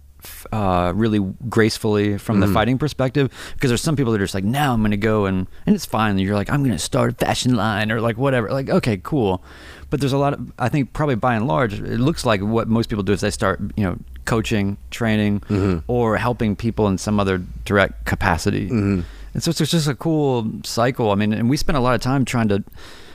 uh, really gracefully from Mm-hmm. the fighting perspective because there's some people that are just like now i'm gonna go and and it's fine you're like i'm gonna start a fashion line or like whatever like okay cool but there's a lot of i think probably by and large it looks like what most people do is they start you know coaching training Mm-hmm. or helping people in some other direct capacity Mm-hmm. And so it's just a cool cycle i mean and we spend a lot of time trying to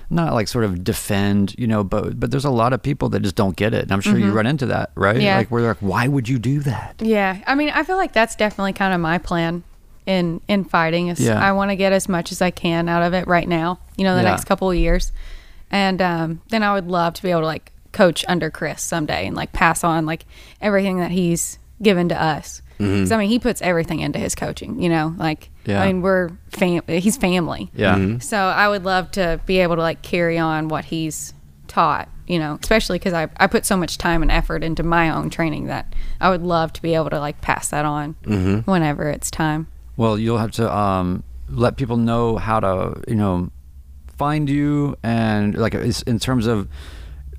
not like sort of defend, you know, but but there's a lot of people that just don't get it. And I'm sure you run into that, right? Mm-hmm. Yeah. Like where they're like, why would you do that? Yeah, I mean, I feel like that's definitely kind of my plan in in fighting. Is Yeah. I want to get as much as I can out of it right now. You know, the Yeah. next couple of years, and um, then I would love to be able to like coach under Chris someday and like pass on like everything that he's given to us. Because I mean, he puts everything into his coaching. You know, like Yeah. I mean, we're fam. He's family. Yeah. Mhm. So I would love to be able to like carry on what he's taught, you know, especially because I, I put so much time and effort into my own training that I would love to be able to like pass that on whenever it's time. Well, you'll have to um, let people know how to, you know, find you and like in terms of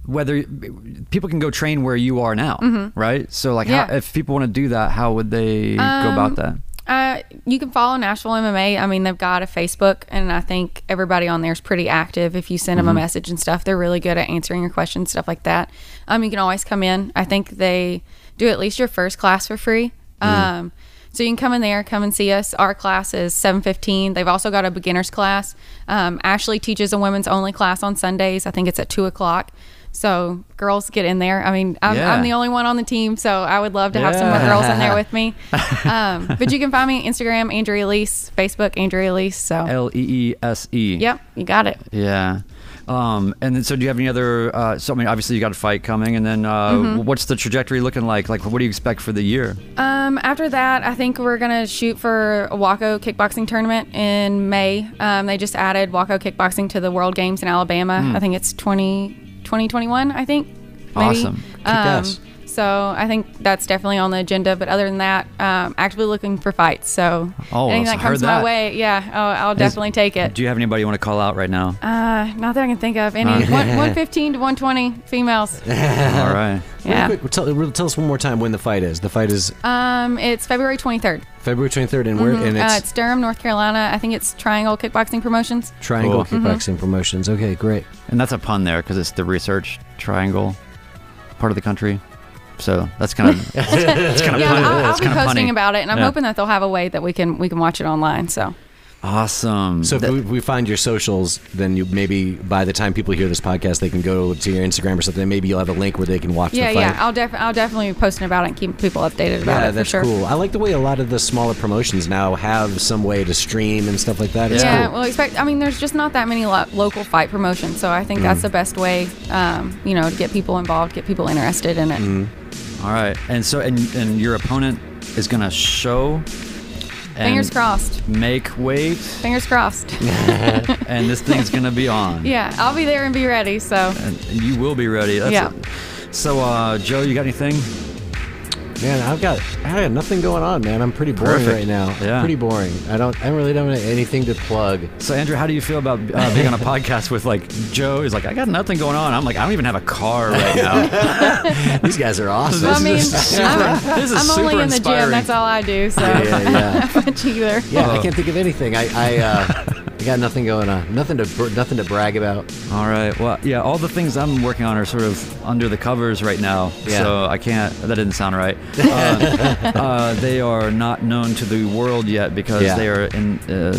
whether people can go train where you are now, right? So like, Yeah. how, if people want to do that, how would they go Um, about that? Uh, you can follow Nashville MMA. I mean, they've got a Facebook, and I think everybody on there is pretty active. If you send them a message and stuff, they're really good at answering your questions, stuff like that. Um, you can always come in. I think they do at least your first class for free. Um, so you can come in there, come and see us. Our class is seven fifteen. They've also got a beginners class. Um, Ashley teaches a women's only class on Sundays. I think it's at two o'clock. So girls get in there. I mean, I'm, Yeah. I'm the only one on the team, so I would love to have some more girls in there with me. Um, but you can find me on Instagram, Andrea Elise, Facebook, Andrea Elise. So, L E E S E. yep, you got it. Yeah. Um, and then, so do you have any other? Uh, so I mean, obviously you got a fight coming, and then uh, Mm-hmm. what's the trajectory looking like? Like, what do you expect for the year? Um, after that, I think we're gonna shoot for a WAKO kickboxing tournament in May. Um, they just added WAKO kickboxing to the World Games in Alabama. I think it's 20, 2021, I think. Maybe. Awesome. Kick-ass. So I think that's definitely on the agenda. But other than that, um, actively looking for fights. So Oh, anything that comes that. my way, yeah, I'll, I'll definitely take it. Do you have anybody you want to call out right now? Uh, not that I can think of any. One, 115 to 120 females. All right. Yeah. Real quick, tell, tell us one more time when the fight is. The fight is Um, it's February 23rd. February 23rd, and where? And Uh, it's, it's Durham, North Carolina. I think it's Triangle Kickboxing Promotions. Triangle Cool. Kickboxing Promotions. Okay, great. And that's a pun there because it's the research triangle part of the country. So that's kind of that's kind of Yeah, punny. I'll, I'll It's be kinda posting punny. about it, and I'm Yeah. hoping that they'll have a way that we can we can watch it online. So Awesome. So if That- we, we find your socials, then you maybe by the time people hear this podcast, they can go to your Instagram or something. Maybe you'll have a link where they can watch yeah, the fight. yeah, I'll def- I'll definitely be posting about it and keep people updated about yeah, it for that's sure. cool. I like the way a lot of the smaller promotions now have some way to stream and stuff like that. It's Yeah, cool. well, expect. I mean, there's just not that many lo- local fight promotions, so I think Mm. that's the best way, um, you know, to get people involved, get people interested in it. Mm. All right. And so and and your opponent is gonna show. Fingers crossed. Make weight, Fingers crossed. and this thing's gonna be on. yeah, I'll be there and be ready. So And you will be ready. That's Yeah. it. So, uh, Joe, you got anything? Man, I've got I got nothing going on, man. I'm pretty boring Perfect. right now. Yeah. Pretty boring. I don't I really don't have anything to plug. So, Andrew, how do you feel about uh, being on a podcast with like Joe? He's like, I got nothing going on. I'm like, I don't even have a car right now. These guys are awesome. I mean, is super- I'm, this is I'm only super in the inspiring. gym. That's all I do. So Yeah, yeah, yeah. not much either. Yeah, I can't think of anything. I I, uh, I got nothing going on. Nothing to nothing to brag about. All right. Well, yeah, all the things I'm working on are sort of under the covers right now. Yeah. So I can't. That didn't sound right. Uh, uh, they are not known to the world yet because Yeah. they are in. Uh,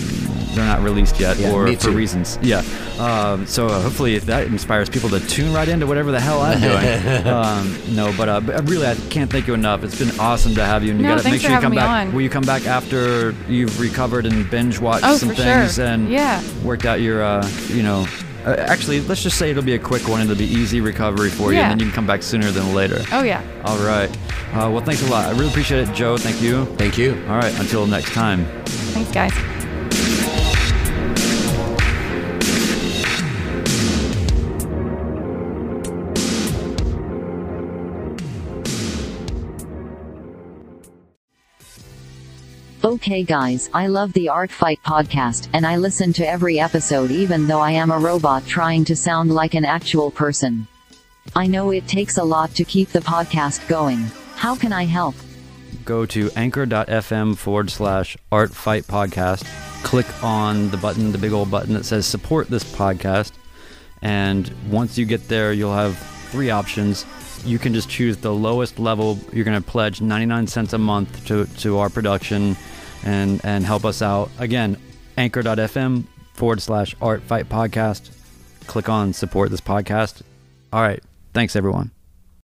they're not released yet, Yeah, or me for reasons. Yeah. Um, so uh, hopefully, if that inspires people to tune right into whatever the hell I'm doing. um, no, but, uh, but really, I can't thank you enough. It's been awesome to have you. And you No, gotta thanks make for sure you come having me back. on. Will you come back after you've recovered and binge watched Oh, some for sure. things and Yeah. Worked out your, uh, you know. Uh, actually, let's just say it'll be a quick one. And it'll be easy recovery for you, Yeah. and then you can come back sooner than later. Oh yeah. All right. Uh, well, thanks a lot. I really appreciate it, Joe. Thank you. Thank you. All right. Until next time. Thanks, guys. Okay guys, I love the Art Fight podcast, and I listen to every episode even though I am a robot trying to sound like an actual person. I know it takes a lot to keep the podcast going. How can I help? Go to anchor.fm forward slash art fight podcast. Click on the button, the big old button that says support this podcast. And once you get there, you'll have three options. You can just choose the lowest level. You're going to pledge 99 cents a month to, to our production and, and help us out. Again, anchor.fm forward slash art fight podcast. Click on support this podcast. All right. Thanks, everyone.